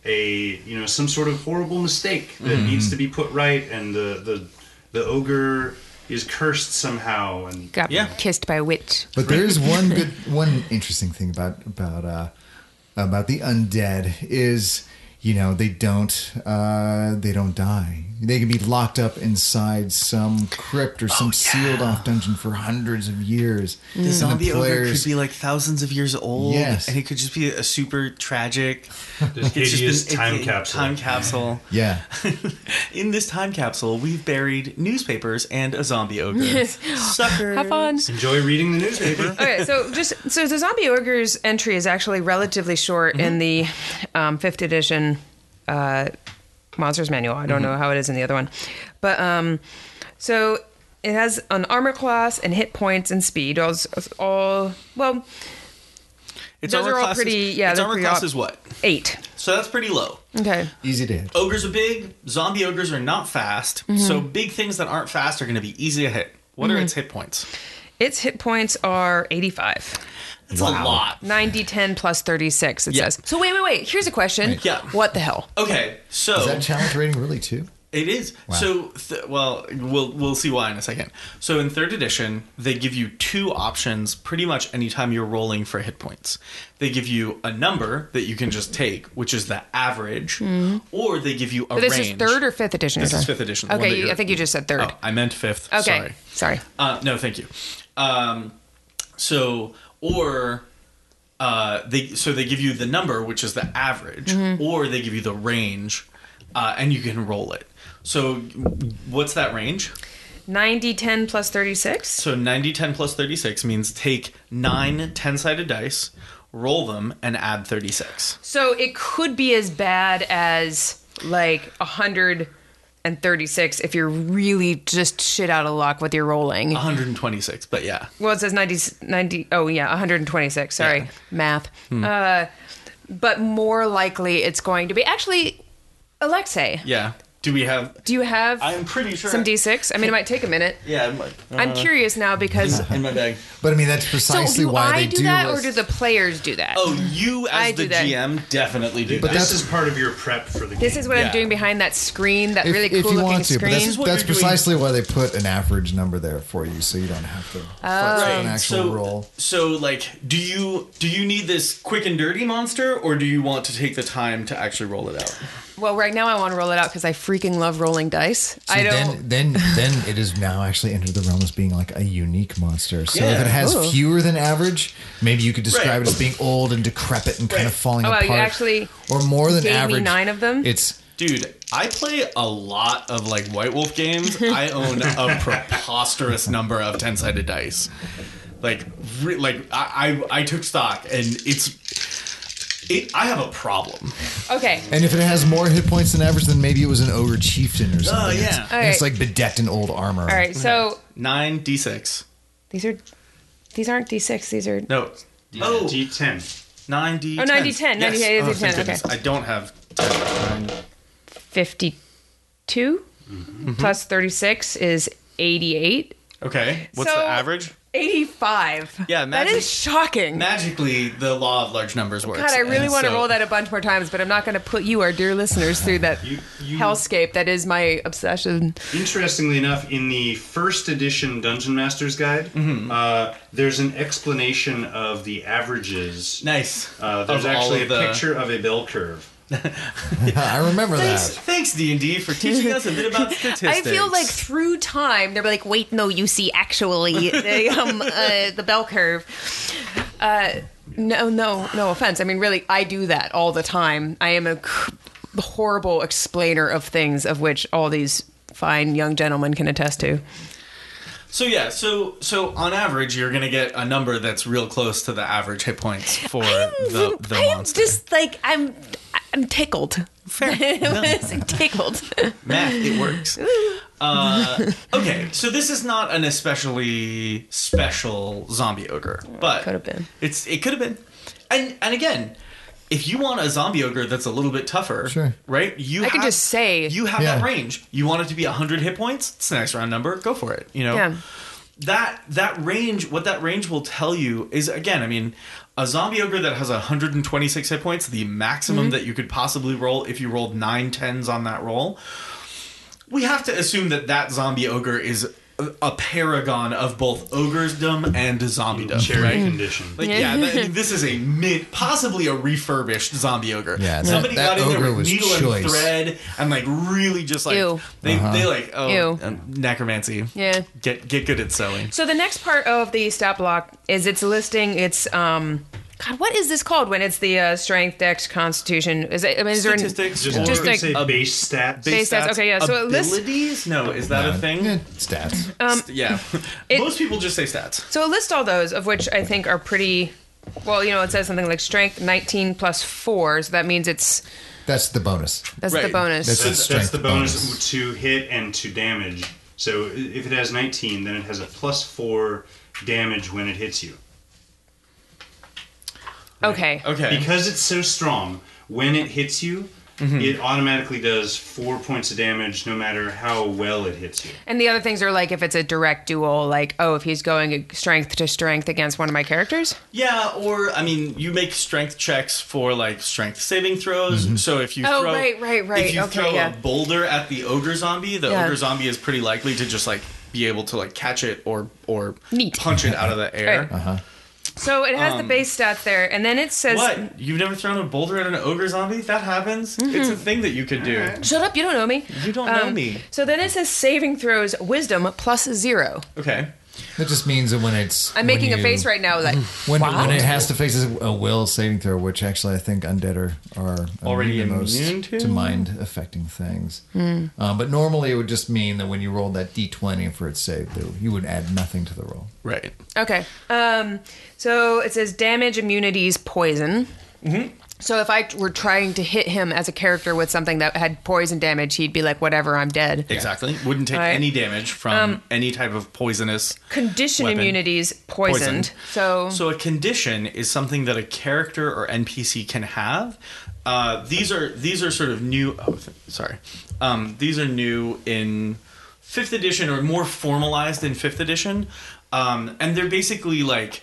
a you know some sort of horrible mistake that needs to be put right, and the the the ogre is cursed somehow, and Got Yeah. kissed by a witch. But there is one good, one interesting thing about about uh, about the undead is, you know, they don't uh, they don't die. They can be locked up inside some crypt or some sealed off dungeon for hundreds of years. the And zombie ogre players- could be like thousands of years old. Yes. And it could just be a super tragic. this It's just hideous been- time it- it- capsule. Time capsule. yeah, In this time capsule, we've buried newspapers and a zombie ogre. Sucker. Have fun. Enjoy reading the newspaper. okay, so just so the zombie ogre's entry is actually relatively short Mm-hmm. in the um, fifth edition uh, monsters manual. I don't Mm-hmm. know how it is in the other one, but um, so it has an armor class and hit points and speed. All, all well, Its Those armor are all class pretty- yeah, its they're armor pretty class op- is what? eight. So that's pretty low. Okay, easy to hit. Ogres are big. Zombie ogres are not fast. Mm-hmm. So big things that aren't fast are going to be easy to hit. What Mm-hmm. are its hit points? its hit points are eighty-five. It's a lot. 90, 10 plus 36, it Yeah. says. So wait, wait, wait. Here's a question. Yeah. What the hell? Okay, so Is that challenge rating really two? It is. So, th- well, we'll we'll see why in a second. So, in third edition, they give you two options pretty much anytime you're rolling for hit points. They give you a number that you can just take, which is the average, or they give you a Mm-hmm. This range. is third or fifth edition? This you're is fifth edition. the one that Okay, I think you just said third. Oh, I meant fifth. okay, Sorry. sorry. Uh, no, thank you. Um, so, or uh, they so they give you the number, which is the average, Mm-hmm. or they give you the range, uh, and you can roll it. So, what's that range? 90, 10 plus 36? So 90, 10 plus 36 means take nine 10 sided dice, roll them, and add 36. So it could be as bad as like 136 if you're really just shit out of luck with your rolling. 126, but yeah. Well, it says 90, 90 oh yeah, 126. Sorry, Yeah. math. Hmm. Uh, but more likely it's going to be. Actually, Alexei, Yeah. Do we have. do you have I'm pretty sure. some D6? I mean, it might take a minute. Yeah, I'm, like, I'm curious now because. in my bag. But I mean, that's So precisely do why I they do, do that, or do the players do that? Oh, you I as the do that. GM definitely do But that. this is part of your prep for the game. This is what Yeah. I'm doing behind that screen, that if, really if cool you looking want to, screen. but This that's, is what that's you're doing. precisely why they put an average number there for you, so you don't have to flex Oh. an actual so, roll. So, like, do you do you need this quick and dirty monster, or do you want to take the time to actually roll it out? Well, right now I want to roll it out because I freaking love rolling dice. I don't. Then, then, then it is now actually entered the realm as being like a unique monster. So Yeah. if it has Ooh. fewer than average, maybe you could describe Right. it as being old and decrepit and kind of falling Oh, wow, apart. you actually or more than gave me average. nine of them? It's Dude, I play a lot of like White Wolf games. I own a preposterous number of ten sided dice. Like, re- like I, I I took stock, and it's it. I have a problem. okay. and if it has more hit points than average, then maybe it was an ogre chieftain or oh, something. Oh yeah. It's, and it's like bedecked in old armor. All right. So Nine d six. these are these aren't d6. These are No. Oh. D- Oh. D10. Nine d. Oh, 9d10, 9d10, Yes. Oh, 9d10, goodness. okay. I don't have. 10. Nine. 52 mm-hmm. plus 36 is 88. Okay. What's So- the average? 85. Yeah, that magic- is shocking. Magically, the law of large numbers works. God, I really and want to roll that a bunch more times, but I'm not going to put you, our dear listeners, through that You, you, hellscape that is my obsession. Interestingly enough, in the first edition Dungeon Master's Guide, Mm-hmm. uh, there's an explanation of the averages. Nice. Uh, there's Of all actually a the- picture of a bell curve. I remember Thanks, that. thanks D and D for teaching us a bit about statistics. I feel like through time they're like, wait, no, you see, actually, the, um, uh, the bell curve. Uh, no, no, no offense. I mean, really, I do that all the time. I am a horrible explainer of things, of which all these fine young gentlemen can attest to. So yeah, so so on average, you're gonna get a number that's real close to the average hit points for the the I'm monster. just like I'm. I'm tickled. Fair. Tickled. Math, it works. Uh, okay, so this is not an especially special zombie ogre, but it could've been. It's it could have been, and and again, if you want a zombie ogre that's a little bit tougher, Sure. right? You I could have- just say- you have Yeah. that range. You want it to be hundred hit points. It's a nice round number. Go for it. You know. Yeah. That that range, what that range will tell you is again, I mean, a zombie ogre that has 126 hit points, the maximum Mm-hmm. that you could possibly roll if you rolled nine tens on that roll. We have to assume that that zombie ogre is a, a paragon of both ogresdom and zombiedom, Cherry right? condition. Like, yeah, th- this is a mid, possibly a refurbished zombie ogre. Yeah, that- somebody that got in there with needle choice. and thread, and like really just like Ew. they they like oh Ew. um, necromancy. Yeah. get get good at sewing. So the next part of the stat block is it's listing its um God, what is this called when it's the uh, strength, dex, constitution? Is it? I mean, is there an, Statistics, Just, Just just like- say a base stats. Base stats, okay, yeah, so it lists- abilities. No, is that a thing? Yeah, stats. Um, yeah, it- most people just say stats. so it lists all those of which I think are pretty. Well, you know, it says something like strength 19 plus four, so that means it's That's the bonus. that's the bonus. That's- That's, that's the bonus, bonus. to hit and to damage. So if it has 19, then it has a plus four damage when it hits you. Okay. Okay, Because it's so strong, when it hits you, Mm-hmm. it automatically does four points of damage no matter how well it hits you. And the other things are like if it's a direct duel, like oh, if he's going strength to strength against one of my characters. yeah, or I mean, you make strength checks for like strength saving throws. So if you Oh, throw, right, right, right. if you Okay, throw yeah. a boulder at the ogre zombie, the Yeah. ogre zombie is pretty likely to just like be able to like catch it or or Neat. punch it out of the air. Right. Uh-huh. So it has the base stats there, and then it says, What? You've never thrown a boulder at an ogre zombie? That happens. Mm-hmm. It's a thing that you could do. "Shut up, you don't know me." You don't know Um, me. So then it says saving throws wisdom plus zero. Okay. That just means that when it's I'm when making a you- face right now, like when, wow. when it has to face a, a will saving throw, which actually I think undead are, are Already immune the most immune to? mind affecting things. Um, but normally it would just mean that when you rolled that d20 for its save, that you would add nothing to the roll. Right. Okay. Um, so it says damage immunities poison. So if I were trying to hit him as a character with something that had poison damage, he'd be like, "Whatever, I'm dead." Exactly. Wouldn't take Alright. any damage from any type of poisonous. Condition Weapon. immunities poisoned. Poisoned. So, So a condition is something that a character or NPC can have. Uh, these are these are sort of new. Oh, th- sorry. Um, these are new in fifth edition or more formalized in fifth edition, um, and they're basically like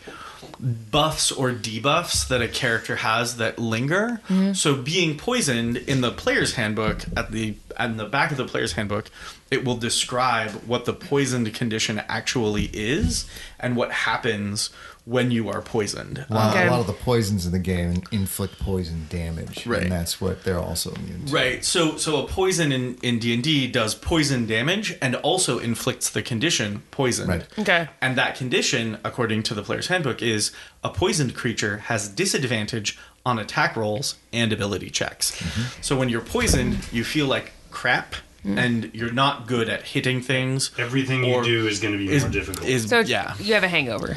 buffs or debuffs that a character has that linger. Mm-hmm. So being poisoned in the player's handbook at the at the back of the player's handbook, it will describe what the poisoned condition actually is and what happens when you are poisoned. A lot, Okay. a um, lot of the poisons in the game inflict poison damage, Right. and that's what they're also immune to. Right. So so a poison in in D and D does poison damage and also inflicts the condition poison. Right. Okay. And that condition, according to the player's handbook, is a poisoned creature has disadvantage on attack rolls and ability checks. Mm-hmm. So when you're poisoned, you feel like crap mm. and you're not good at hitting things. Everything you do is going to be is, more difficult. Is So yeah. you have a hangover.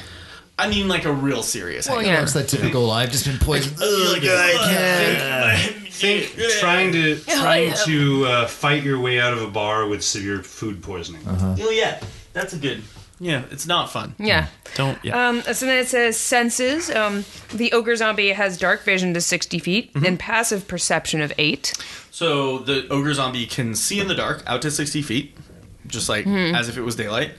I mean like a real serious Well, hangover. yeah. It's that typical. I've just been poisoned. Like, Think trying to trying to uh, fight your way out of a bar with severe food poisoning. Oh yeah. That's a good Yeah, it's not fun. Yeah. Don't yeah. Um, so then it says senses. Um, the ogre zombie has dark vision to 60 feet Mm-hmm. and passive perception of 8. So the ogre zombie can see in the dark out to 60 feet, just like Hmm. as if it was daylight.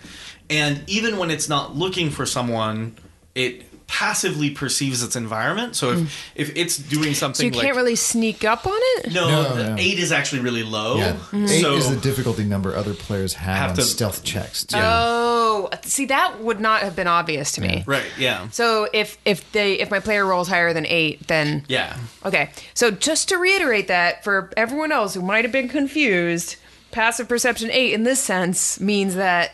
And even when it's not looking for someone, it passively perceives its environment. So if, if it's doing Hmm. So something you can't like really sneak up on it? no, No, the no. eight is actually really low. Yeah, eight So is the difficulty number other players have, Have on to- stealth checks. Too. Oh, see, that would not have been obvious to me. right, yeah, So if if they if my player rolls higher than eight, then yeah. okay. So just to reiterate that for everyone else who might have been confused, passive perception eight in this sense means that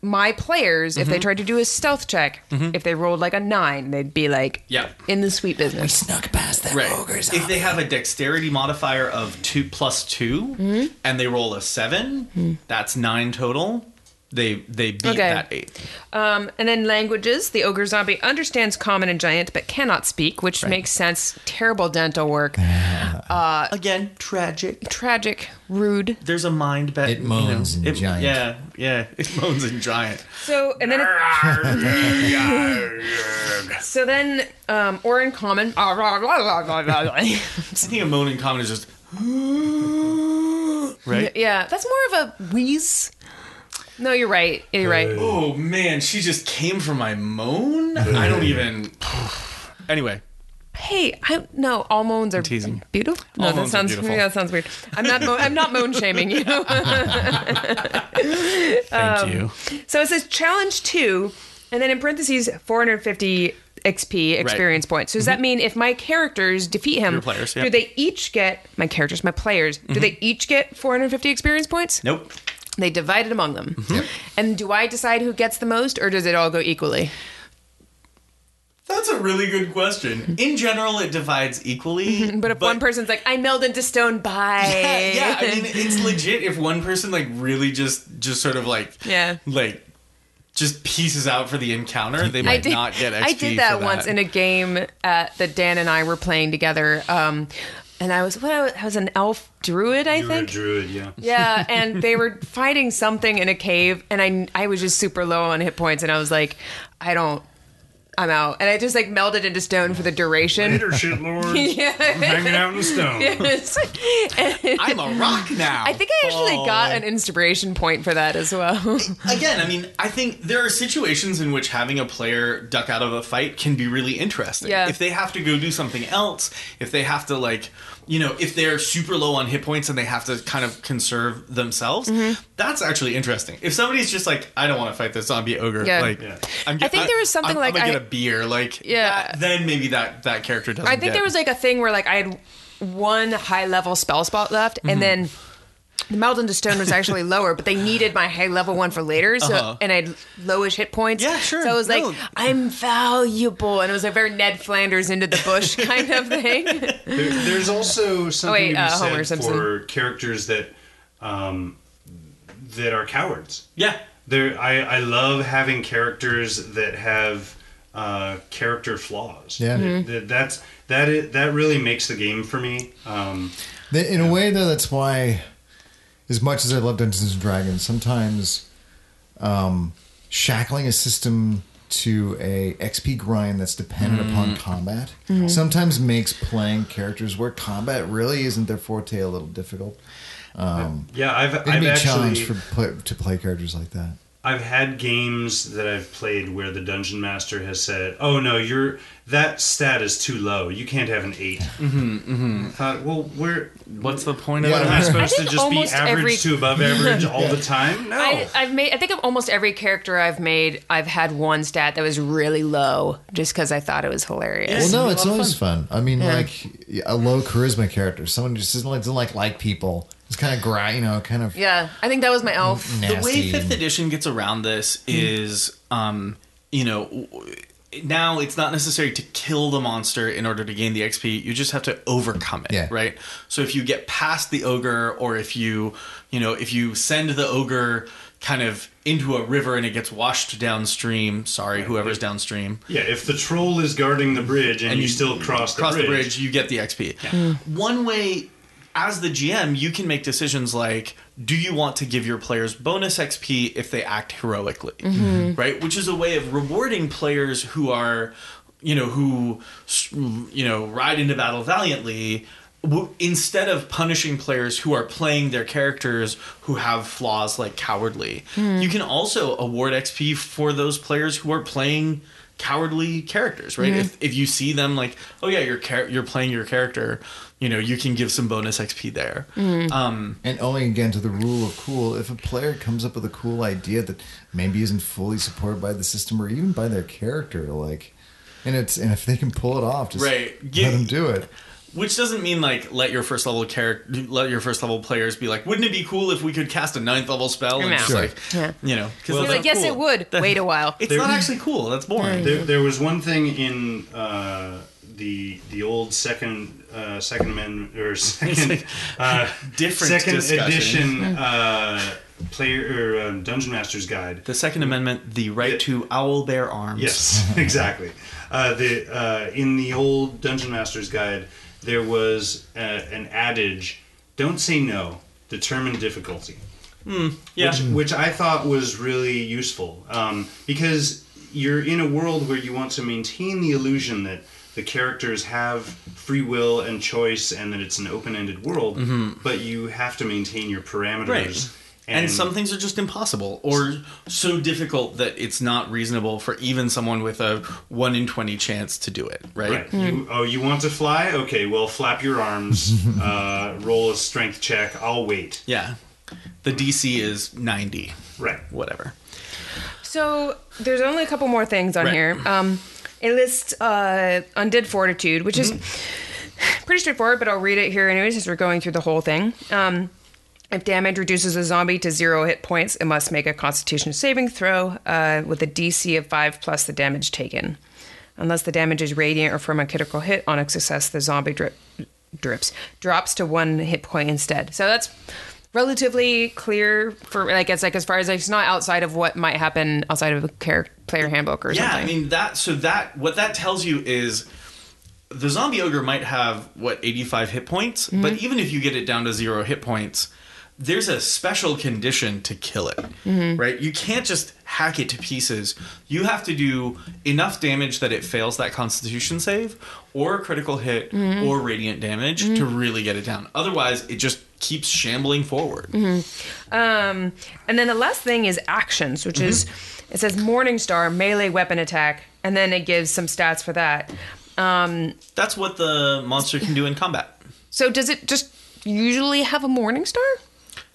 my players, if Mm-hmm. they tried to do a stealth check, if they rolled like a nine, they'd be like, Yeah. in the sweet business. Snuck past that Right. ogre's If they have a dexterity modifier of two plus 2 Mm-hmm. and they roll a seven, that's nine total. They they beat Okay. that eight. Um, and then languages. The ogre zombie understands common and giant, but cannot speak, which makes sense. Terrible dental work. Again, tragic. Tragic, rude. There's a mind bet. It moans in it- giant. Yeah, yeah. It moans in giant. So and then it, so then um, or in common. I think a moan in common is just right. yeah, that's more of a wheeze. No, you're right. You're right. Oh man, she just came for my moan. I don't even. Anyway, Hey, I no, all moans are teasing. beautiful. No, All that moans are sounds beautiful. yeah, that sounds weird. I'm not mo- I'm not moan shaming you. thank you. So it says challenge two, and then in parentheses 450 XP experience points. So does that mean if my characters defeat him, Mm-hmm. Your players, yeah. Mm-hmm. do they each get my characters, my players? Do they each get 450 experience points? Nope. They divide it among them. Mm-hmm. And do I decide who gets the most, or does it all go equally? That's a really good question. In general, it divides equally. But if one person's like, I meld into stone by yeah, yeah, I mean, it's legit. If one person like really just just sort of like Yeah. like just pieces out for the encounter, they might did, not get XP. I did that for once in a game uh, that Dan and I were playing together. Um, and I was what I was, an elf druid, I You think. druid, yeah. Yeah, and they were fighting something in a cave, and I I was just super low on hit points, and I was like, I don't, I'm out, and I just like melded into stone for the duration. Later, shit lord. Yeah. I'm hanging out in the stone. And I'm a rock now. I think I actually Oh. got an inspiration point for that as well. Again, I mean, I think there are situations in which having a player duck out of a fight can be really interesting. Yeah. If they have to go do something else, if they have to like, you know, if they're super low on hit points and they have to kind of conserve themselves, Mm-hmm. that's actually interesting. If somebody's just like, I don't want to fight this zombie ogre, Yeah. like, Yeah. I'm I think there was something I'm, like I'm gonna I- get a beer, like, Yeah. that- then maybe that that character doesn't. I think get- there was like a thing where like I had one high level spell spot left, Mm-hmm. and then the meld into stone was actually lower, but they needed my high level one for later, so Uh-huh. and I had lowish hit points. Yeah, sure. So I was like, No. I'm valuable, and it was a very Ned Flanders into the bush kind of thing. There, there's also something wait, to be uh, said Homer Simpson. for characters that um, that are cowards. yeah. There, I, I love having characters that have uh, character flaws. Yeah. Mhm. That, that's that is, that really makes the game for me. Um, The- In a way, though, that's why, as much as I love Dungeons and Dragons, sometimes um, shackling a system to a XP grind that's dependent upon combat sometimes makes playing characters where combat really isn't their forte a little difficult. Um, yeah, I've it'd I've be a actually challenge for play, to play characters like that. I've had games that I've played where the dungeon master has said, "Oh no, your that stat is too low. You can't have an 8 Mm-hmm, mm-hmm. I thought, well, where? What's the point of What am I that? supposed to just be average every- to above average all the time? No. I, I've made. I think of almost every character I've made. I've had one stat that was really low, just because I thought it was hilarious. Well, no, it's always fun. I mean, like a low charisma character, someone who just doesn't like, doesn't like like people. It's kind of gra, you know, kind of Yeah, I think that was my elf. nasty. the way fifth and- edition gets around this is um you know now it's not necessary to kill the monster in order to gain the xp you just have to overcome it Yeah. right so if you get past the ogre or if you you know if you send the ogre kind of into a river and it gets washed downstream sorry whoever's downstream yeah, if the troll is guarding the bridge and, you, still cross the cross bridge, the bridge, you get the XP. One way, as the GM, you can make decisions like: Do you want to give your players bonus XP if they act heroically, mm-hmm. right? Which is a way of rewarding players who are, you know, who you know ride into battle valiantly. Instead of punishing players who are playing their characters who have flaws like cowardly, hmm. you can also award XP for those players who are playing cowardly characters, right? Hmm. If, if you see them like, oh yeah, you're you're playing your character, you know, you can give some bonus XP there. Um, And owing again to the rule of cool, if a player comes up with a cool idea that maybe isn't fully supported by the system or even by their character, like, and it's and if they can pull it off, just Right. let Give- them do it. which doesn't mean like let your first level character, let your first level players be like, wouldn't it be cool if we could cast a ninth level spell and just Sure. like, Yeah. you know, because Well, You're like, yes, it would. Wait a while. It's There- not actually cool. That's boring. There, there was one thing in uh, the the old second uh, second amendment or second uh, Different second edition uh, player or um, dungeon master's guide. The Second Amendment, the right Yeah. to owl bear arms. Yes, exactly. Uh, the uh, in the old dungeon master's guide, there was uh, an adage: "Don't say no. Determine difficulty." Yeah. which, which I thought was really useful um, because you're in a world where you want to maintain the illusion that the characters have free will and choice and that it's an open-ended world, but you have to maintain your parameters. Mm-hmm. Right. And, some things are just impossible or so difficult that it's not reasonable for even someone with a 1 in 20 chance to do it, right? Right. You, oh, you want to fly? Okay, well, flap your arms, uh, roll a strength check. I'll wait. Yeah. The DC is 90, Right. whatever. So there's only a couple more things on Right. here. Um, it lists uh, undead fortitude, which is pretty straightforward, but I'll read it here anyways as we're going through the whole thing. Um, if damage reduces a zombie to zero hit points, it must make a Constitution saving throw uh, with a DC of five plus the damage taken. Unless the damage is radiant or from a critical hit, on a success, the zombie drip, drips drops to one hit point instead. So that's relatively clear for like it's like as far as like, it's not outside of what might happen outside of a character player handbook or Yeah, something. Yeah, I mean that so that what that tells you is the zombie ogre might have what 85 hit points, Mm-hmm. but even if you get it down to 0 hit points, there's a special condition to kill it. Mm-hmm. Right? You can't just hack it to pieces. You have to do enough damage that it fails that constitution save or a critical hit Mm-hmm. or radiant damage to really get it down. Otherwise, it just keeps shambling forward. Mm-hmm. Um, and then the last thing is actions, which is it says Morningstar melee weapon attack, and then it gives some stats for that. Um, That's what the monster can do in combat. so does it just usually have a Morningstar?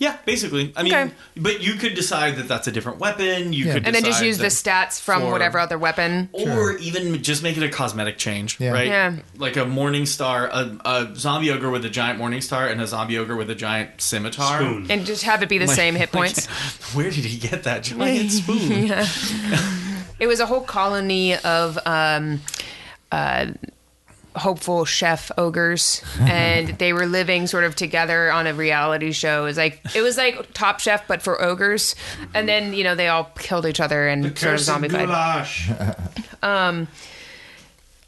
Yeah, basically. I mean, Okay. but you could decide that that's a different weapon. You Yeah. could And then just decide use the that- stats from for- whatever other weapon. or even just make it a cosmetic change, Yeah. right? Yeah. Like a morning star, a, a zombie ogre with a giant morning star, and a zombie ogre with a giant scimitar. Spoon. And just have it be the Like- same hit points. like, where did he get that giant spoon? It was a whole colony of um, uh, hopeful chef ogres, and they were living sort of together on a reality show. It was like it was like Top Chef, but for ogres. And then you know they all killed each other and sort of zombie zombified. goulash.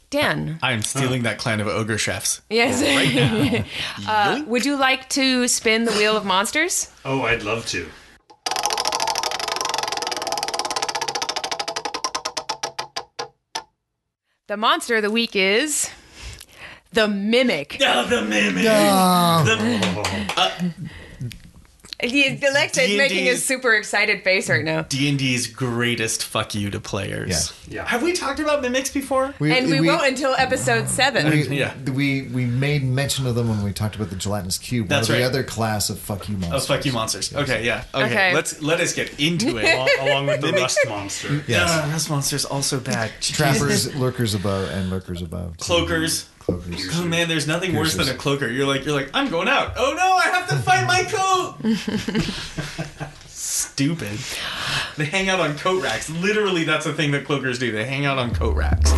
Dan, I'm stealing that clan of ogre chefs. yes, Right now. uh, would you like to spin the wheel of monsters? Oh, I'd love to. The monster of the week is the mimic. Oh, the mimic. Oh, The- He, Alexei's D&D making a super excited face right now. D and D's greatest fuck you to players. Yeah. Yeah. Have we talked about mimics before? and we, won't until episode seven. We, Yeah. we we made mention of them when we talked about the gelatinous cube. That's one of right. the other class of fuck you Oh monsters. fuck you monsters. Okay, yeah. Okay. Okay. Let's let us get into it. Al- along with the rust monster. Yes. Ah, rust monsters also bad. Trappers, lurkers above, and lurkers above. Cloakers. Cloakers. Oh man, there's nothing worse than a cloaker. You're like, you're like, I'm going out. Oh no, I have to find my coat. Stupid. They hang out on coat racks. Literally, that's the thing that cloakers do. They hang out on coat racks.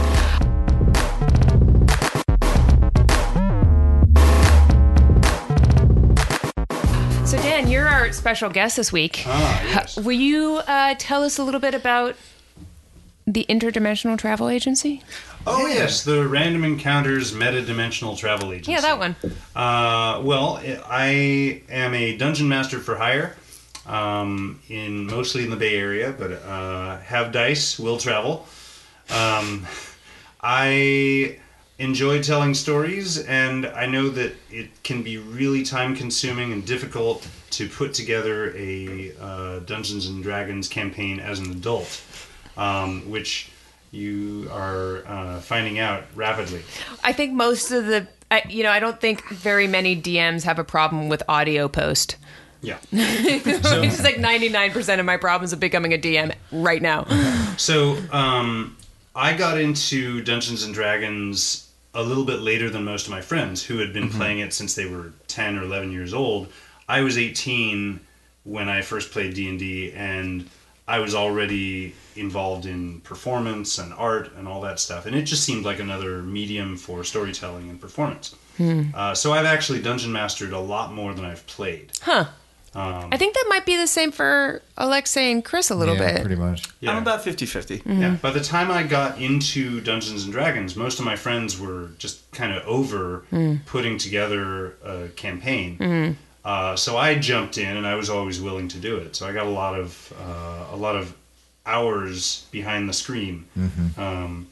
So, Dan, you're our special guest this week. Ah, yes. Will you uh, tell us a little bit about the Interdimensional Travel Agency? Oh yes, the Random Encounters Metadimensional Travel Agency. Yeah, that one. Uh, well, I am a dungeon master for hire, um, in mostly in the Bay Area, but uh, have dice, will travel. Um, I enjoy telling stories, and I know that it can be really time consuming and difficult to put together a uh, Dungeons and Dragons campaign as an adult, um, which you are uh, finding out rapidly. I think most of the, I, you know, I don't think very many DMs have a problem with audio post. Yeah. It's just like 99% of my problems of becoming a DM right now. So, um, I got into Dungeons and Dragons a little bit later than most of my friends who had been playing it since they were 10 or 11 years old. I was 18 when I first played D&D and I was already involved in performance and art and all that stuff. And it just seemed like another medium for storytelling and performance. Hmm. Uh, so I've actually dungeon mastered a lot more than I've played. Huh. Um, I think that might be the same for Alexei and Chris a little yeah, bit. pretty much. Yeah. I'm about 50 50. Mm-hmm. Yeah. By the time I got into Dungeons and Dragons, most of my friends were just kind of over hmm. putting together a campaign. Hmm. Uh, so I jumped in, and I was always willing to do it. So I got a lot of uh, a lot of hours behind the screen. Um,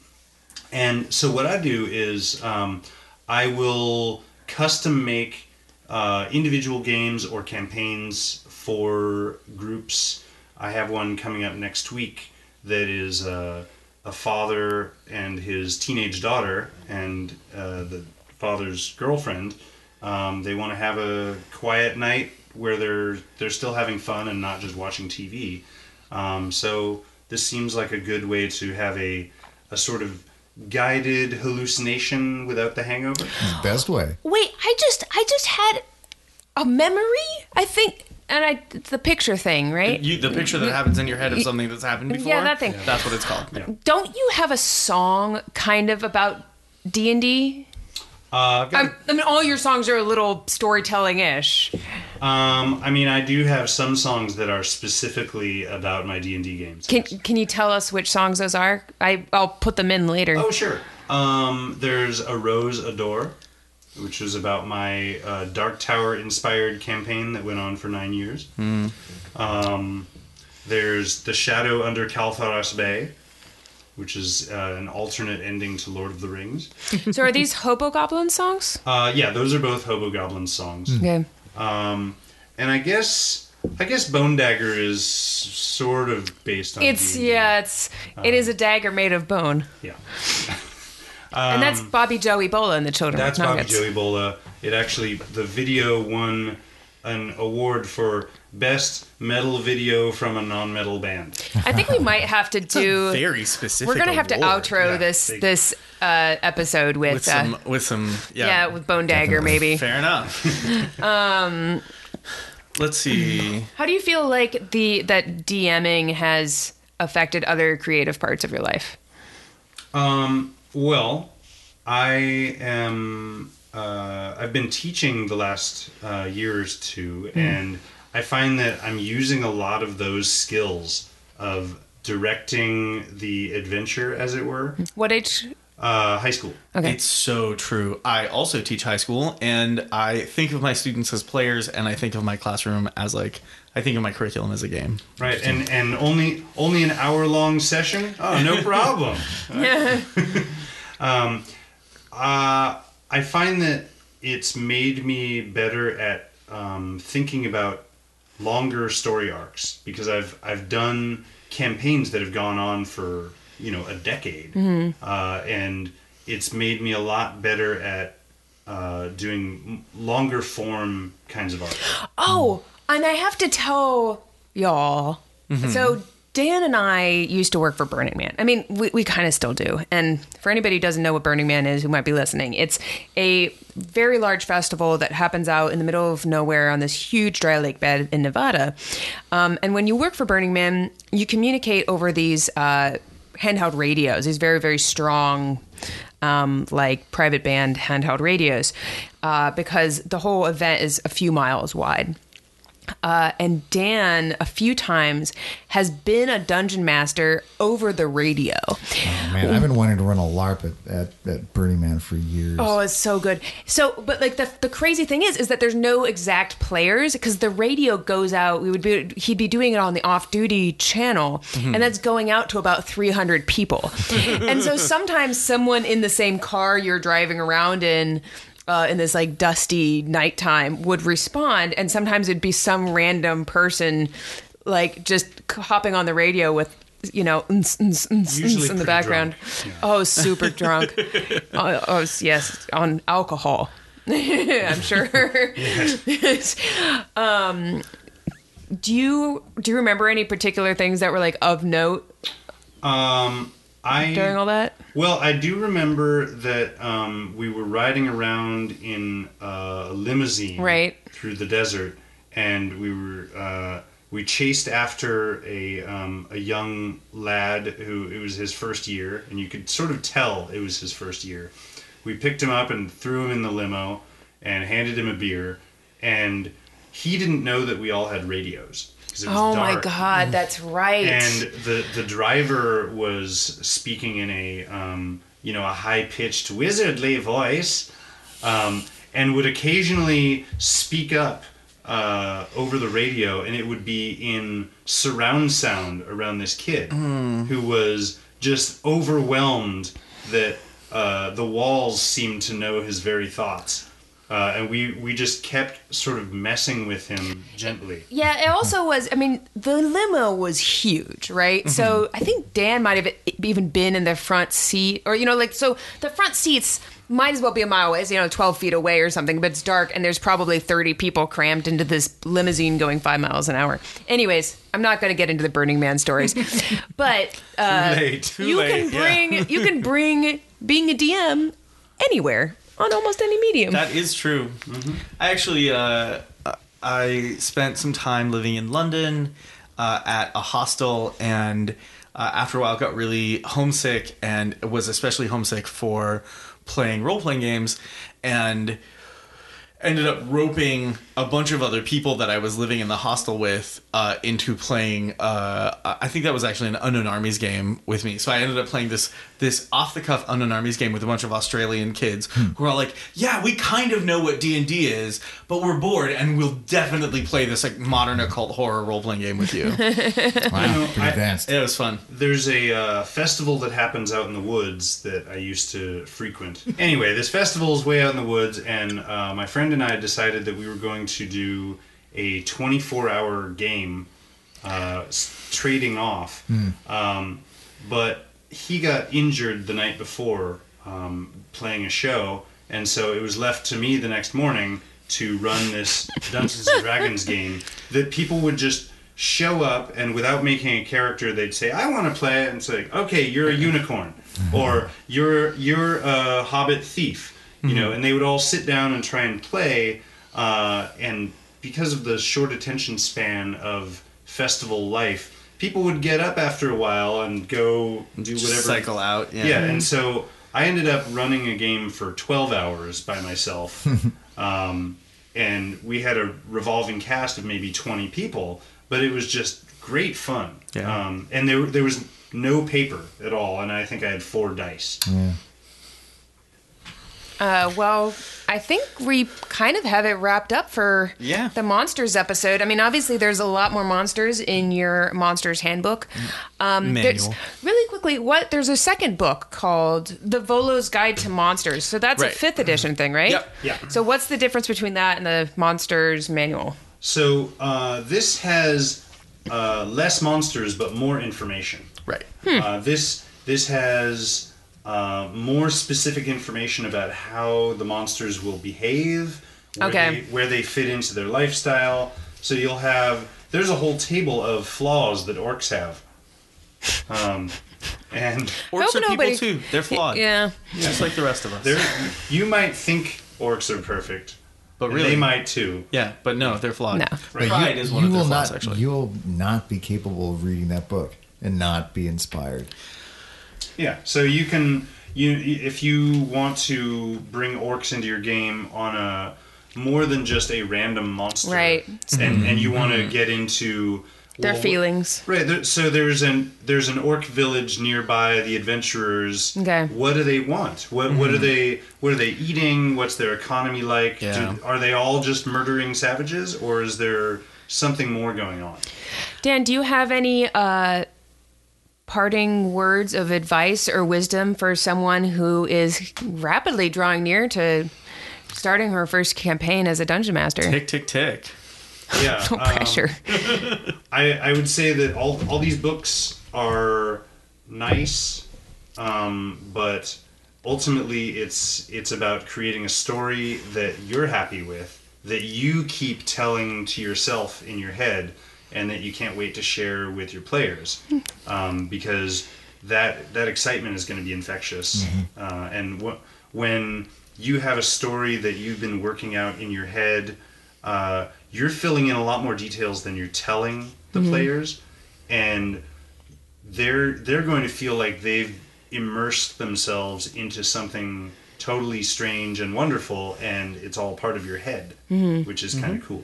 and so what I do is um, I will custom make uh, individual games or campaigns for groups. I have one coming up next week that is uh, a father and his teenage daughter and uh, the father's girlfriend. Um, they want to have a quiet night where they're they're still having fun and not just watching TV. Um, so this seems like a good way to have a a sort of guided hallucination without the hangover. Best way. Wait, I just I just had a memory. I think, and I it's the picture thing, right? You, the picture that happens in your head of something that's happened before. Yeah, that thing. That's what it's called. Don't you have a song kind of about D and D? Uh, I've I I mean, all your songs are a little storytelling ish. um, I mean, I do have some songs that are specifically about my D and D games. Can Can you tell us which songs those are? I I'll put them in later. Oh, sure. Um, there's A Rose Adore, which was about my uh, Dark Tower inspired campaign that went on for nine years. Um, there's The Shadow Under Caltharos Bay, which is uh, an alternate ending to Lord of the Rings. So are these Hobo Goblin songs? Uh, yeah, those are both Hobo Goblin songs. Okay. Um, and I guess I guess Bone Dagger is sort of based on. It's D&D. yeah, it's it is a dagger made of bone, Yeah. and that's Bobby Joey Bola in the Children That's Bobby Nuggets. Joey Bola. It actually the video won an award for best metal video from a non-metal band. I think we might have to do. Very specific. We're gonna have to outro Yeah, this big. this uh, episode with, with some uh, with some yeah. yeah with Bone Dagger maybe. Fair enough. um, let's see. How do you feel like the that DMing has affected other creative parts of your life? Um, well, I am. Uh, I've been teaching the last uh, year or two, and I find that I'm using a lot of those skills of directing the adventure, as it were. What age? Uh, high school. Okay. It's so true. I also teach high school, and I think of my students as players, and I think of my classroom as like I think of my curriculum as a game. Right, and and only only an hour long session. Oh, no problem. yeah. um, uh, I find that it's made me better at um, thinking about longer story arcs because I've I've done campaigns that have gone on for you know a decade, uh, and it's made me a lot better at uh, doing longer form kinds of art. Oh, and I have to tell y'all. So Dan and I used to work for Burning Man. I mean, we, we kind of still do. And for anybody who doesn't know what Burning Man is, who might be listening, it's a very large festival that happens out in the middle of nowhere on this huge dry lake bed in Nevada. Um, and when you work for Burning Man, you communicate over these uh, handheld radios, these very, very strong um, like private band handheld radios uh, because the whole event is a few miles wide. Uh, and Dan, a few times, has been a dungeon master over the radio. Oh, man, I've been wanting to run a LARP at, at, at Burning Man for years. Oh, it's so good. So, but like the the crazy thing is, is that there's no exact players because the radio goes out. We would be he'd be doing it on the off duty channel, and that's going out to about 300 people. and so sometimes someone in the same car you're driving around in. Uh, in this like dusty nighttime would respond and sometimes it'd be some random person like just hopping on the radio with you know in the background. Yeah. oh super drunk. Oh, oh yes on alcohol. I'm sure. Um do you do you remember any particular things that were like of note? Um, I during all that Well, I do remember that um, we were riding around in a limousine Right. through the desert, and we were uh, we chased after a um, a young lad who it was his first year, and you could sort of tell it was his first year. We picked him up and threw him in the limo, and handed him a beer, and he didn't know that we all had radios. 'Cause it was oh my god that's right. And the the driver was speaking in a um, you know a high pitched wizardly voice, um, and would occasionally speak up uh, over the radio, and it would be in surround sound around this kid who was just overwhelmed that uh, the walls seemed to know his very thoughts. Uh, and we, we just kept sort of messing with him gently. Yeah, it also was. I mean, the limo was huge, right? Mm-hmm. So I think Dan might have even been in the front seat, or you know, like so the front seats might as well be a mile away, you know, twelve feet away or something. But it's dark, and there's probably thirty people crammed into this limousine going five miles an hour. Anyways, I'm not going to get into the Burning Man stories, but uh, late. Too you late. can yeah. bring you can bring being a DM anywhere on almost any medium. That is true. I actually, uh, I spent some time living in London uh, at a hostel, and uh, after a while, got really homesick, and was especially homesick for playing role playing games, and ended up roping a bunch of other people that I was living in the hostel with uh, into playing. Uh, I think that was actually an Unknown Armies game with me. So I ended up playing this this off the cuff Unknown Armies game with a bunch of Australian kids who are all like, "Yeah, we kind of know what D and D is, but we're bored, and we'll definitely play this like modern occult horror role playing game with you." Wow, pretty I- advanced. it was fun. There's a uh, festival that happens out in the woods that I used to frequent. Anyway, this festival is way out in the woods, and uh, my friend and I decided that we were going to do a 24 hour game uh, trading off. Um, but he got injured the night before um, playing a show, and so it was left to me the next morning to run this Dungeons and Dragons game that people would just show up and without making a character they'd say i want to play it and it's like okay you're a unicorn or you're you're a hobbit thief you know and they would all sit down and try and play uh, and because of the short attention span of festival life people would get up after a while and go do whatever cycle out. Yeah. yeah, and so I ended up running a game for 12 hours by myself. um, and we had a revolving cast of maybe 20 people, but it was just great fun. Yeah. Um, and there, there was no paper at all, and I think I had four dice. Yeah. Uh, well, I think we kind of have it wrapped up for Yeah. the monsters episode. I mean, obviously, there's a lot more monsters in your monsters handbook. Um, Manual. really quickly, what there's a second book called The Volo's Guide to Monsters. So that's Right. a fifth edition thing, right? Yep. Yeah. So what's the difference between that and the monsters manual? So uh, this has uh, less monsters but more information. Right. Uh, this this has uh, more specific information about how the monsters will behave, where, Okay. they, where they fit into their lifestyle. So you'll have there's a whole table of flaws that orcs have, um, and Orcs Hope are people too. They're flawed. Yeah. Just like the rest of us. there you might think orcs are perfect, but and really, they might too. Yeah, but no, they're flawed. No. Right. Pride you, is one of their flaws, not, actually. You'll not be capable of reading that book and not be inspired. Yeah, so you can you if you want to bring orcs into your game on a more than just a random monster, Right. And mm-hmm. and you want to mm-hmm. get into Their well, feelings. Right. There, so there's an there's an orc village nearby the adventurers. Okay. What do they want? What what are mm-hmm. they what are they eating? What's their economy like? Yeah. Do, are they all just murdering savages, or is there something more going on? Dan, do you have any uh, parting words of advice or wisdom for someone who is rapidly drawing near to starting her first campaign as a dungeon master? Tick, tick, tick. Yeah. No um, pressure. I, I would say that all, all these books are nice, um, but ultimately it's it's about creating a story that you're happy with, that you keep telling to yourself in your head, and that you can't wait to share with your players, um, because that that excitement is going to be infectious, uh, and wh- when you have a story that you've been working out in your head. Uh, you're filling in a lot more details than you're telling the players, and they're they're going to feel like they've immersed themselves into something totally strange and wonderful, and it's all part of your head, which is kind of cool.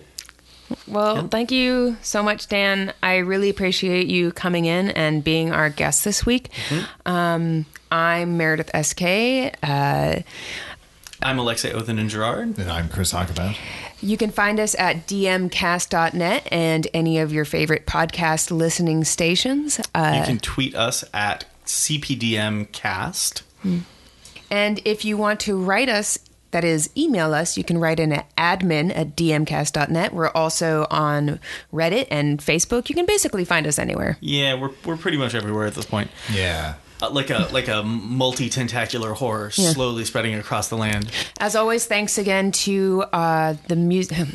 Well, thank you so much, Dan. I really appreciate you coming in and being our guest this week. Um, I'm Meredith SK. Uh, I'm Alexei Othenin-Girard. And I'm Chris Hockabout. You can find us at dmcast.net and any of your favorite podcast listening stations. Uh, You can tweet us at CPDMcast. and if you want to write us, that is, email us, you can write in at admin at dmcast.net. We're also on Reddit and Facebook. You can basically find us anywhere. Yeah, we're, we're pretty much everywhere at this point. Yeah. Uh, like a like a multi tentacular horror Yeah. slowly spreading across the land. As always, thanks again to uh, the music.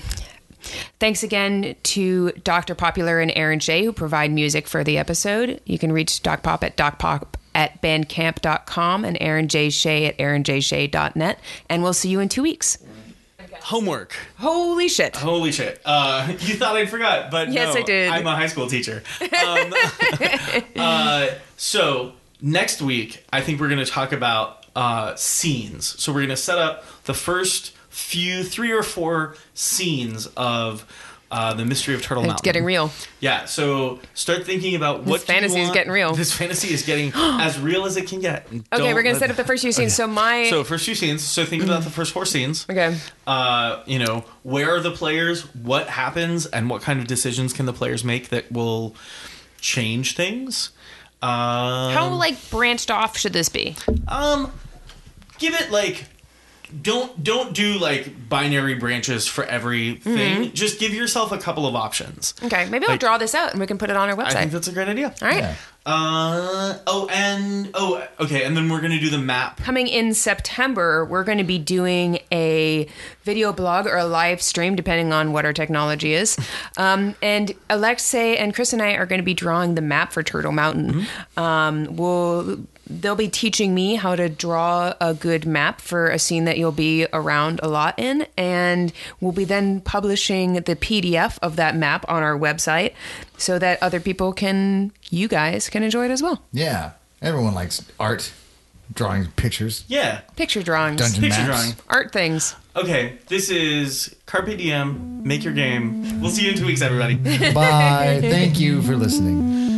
Thanks again to Dr. Popular and Aaron Shea who provide music for the episode. You can reach Doc Pop at docpop at bandcamp.com and Aaron J. Shea at aaronjshea.net. And we'll see you in two weeks. Homework. Holy shit. Holy shit. Uh, you thought I'd forgot, but Yes, no, I did. I'm a high school teacher. Um, uh, so next week, I think we're going to talk about uh, scenes. So we're going to set up the first few, three or four scenes of uh, the Mystery of Turtle Mountain. It's getting real. Yeah, so start thinking about what do you fantasy is getting real. This fantasy is getting as real as it can get. Okay, Don't we're going to set up the first few scenes. So my. So first few scenes. So think about the first four scenes. okay. Uh, you know, where are the players? What happens? And what kind of decisions can the players make that will change things? Um, How, like, branched off should this be? um, give it like don't don't do like binary branches for everything. Mm-hmm. Just give yourself a couple of options. Okay, maybe I'll Like- draw this out and we can put it on our website. I think that's a great idea. All right. Yeah. Uh oh, and oh okay, and then we're gonna do the map. Coming in September, we're going to be doing a video blog or a live stream, depending on what our technology is. Um, and Alexei and Chris and I are going to be drawing the map for Turtle Mountain. Um, we'll they'll be teaching me how to draw a good map for a scene that you'll be around a lot in, and we'll be then publishing the PDF of that map on our website so that other people can, you guys can enjoy it as well. Yeah. Everyone likes art, drawing pictures, Yeah, Picture drawings, dungeon picture maps. drawing. art things. Okay, this is Carpe Diem. Make your game. We'll see you in two weeks, everybody. Bye. Thank you for listening.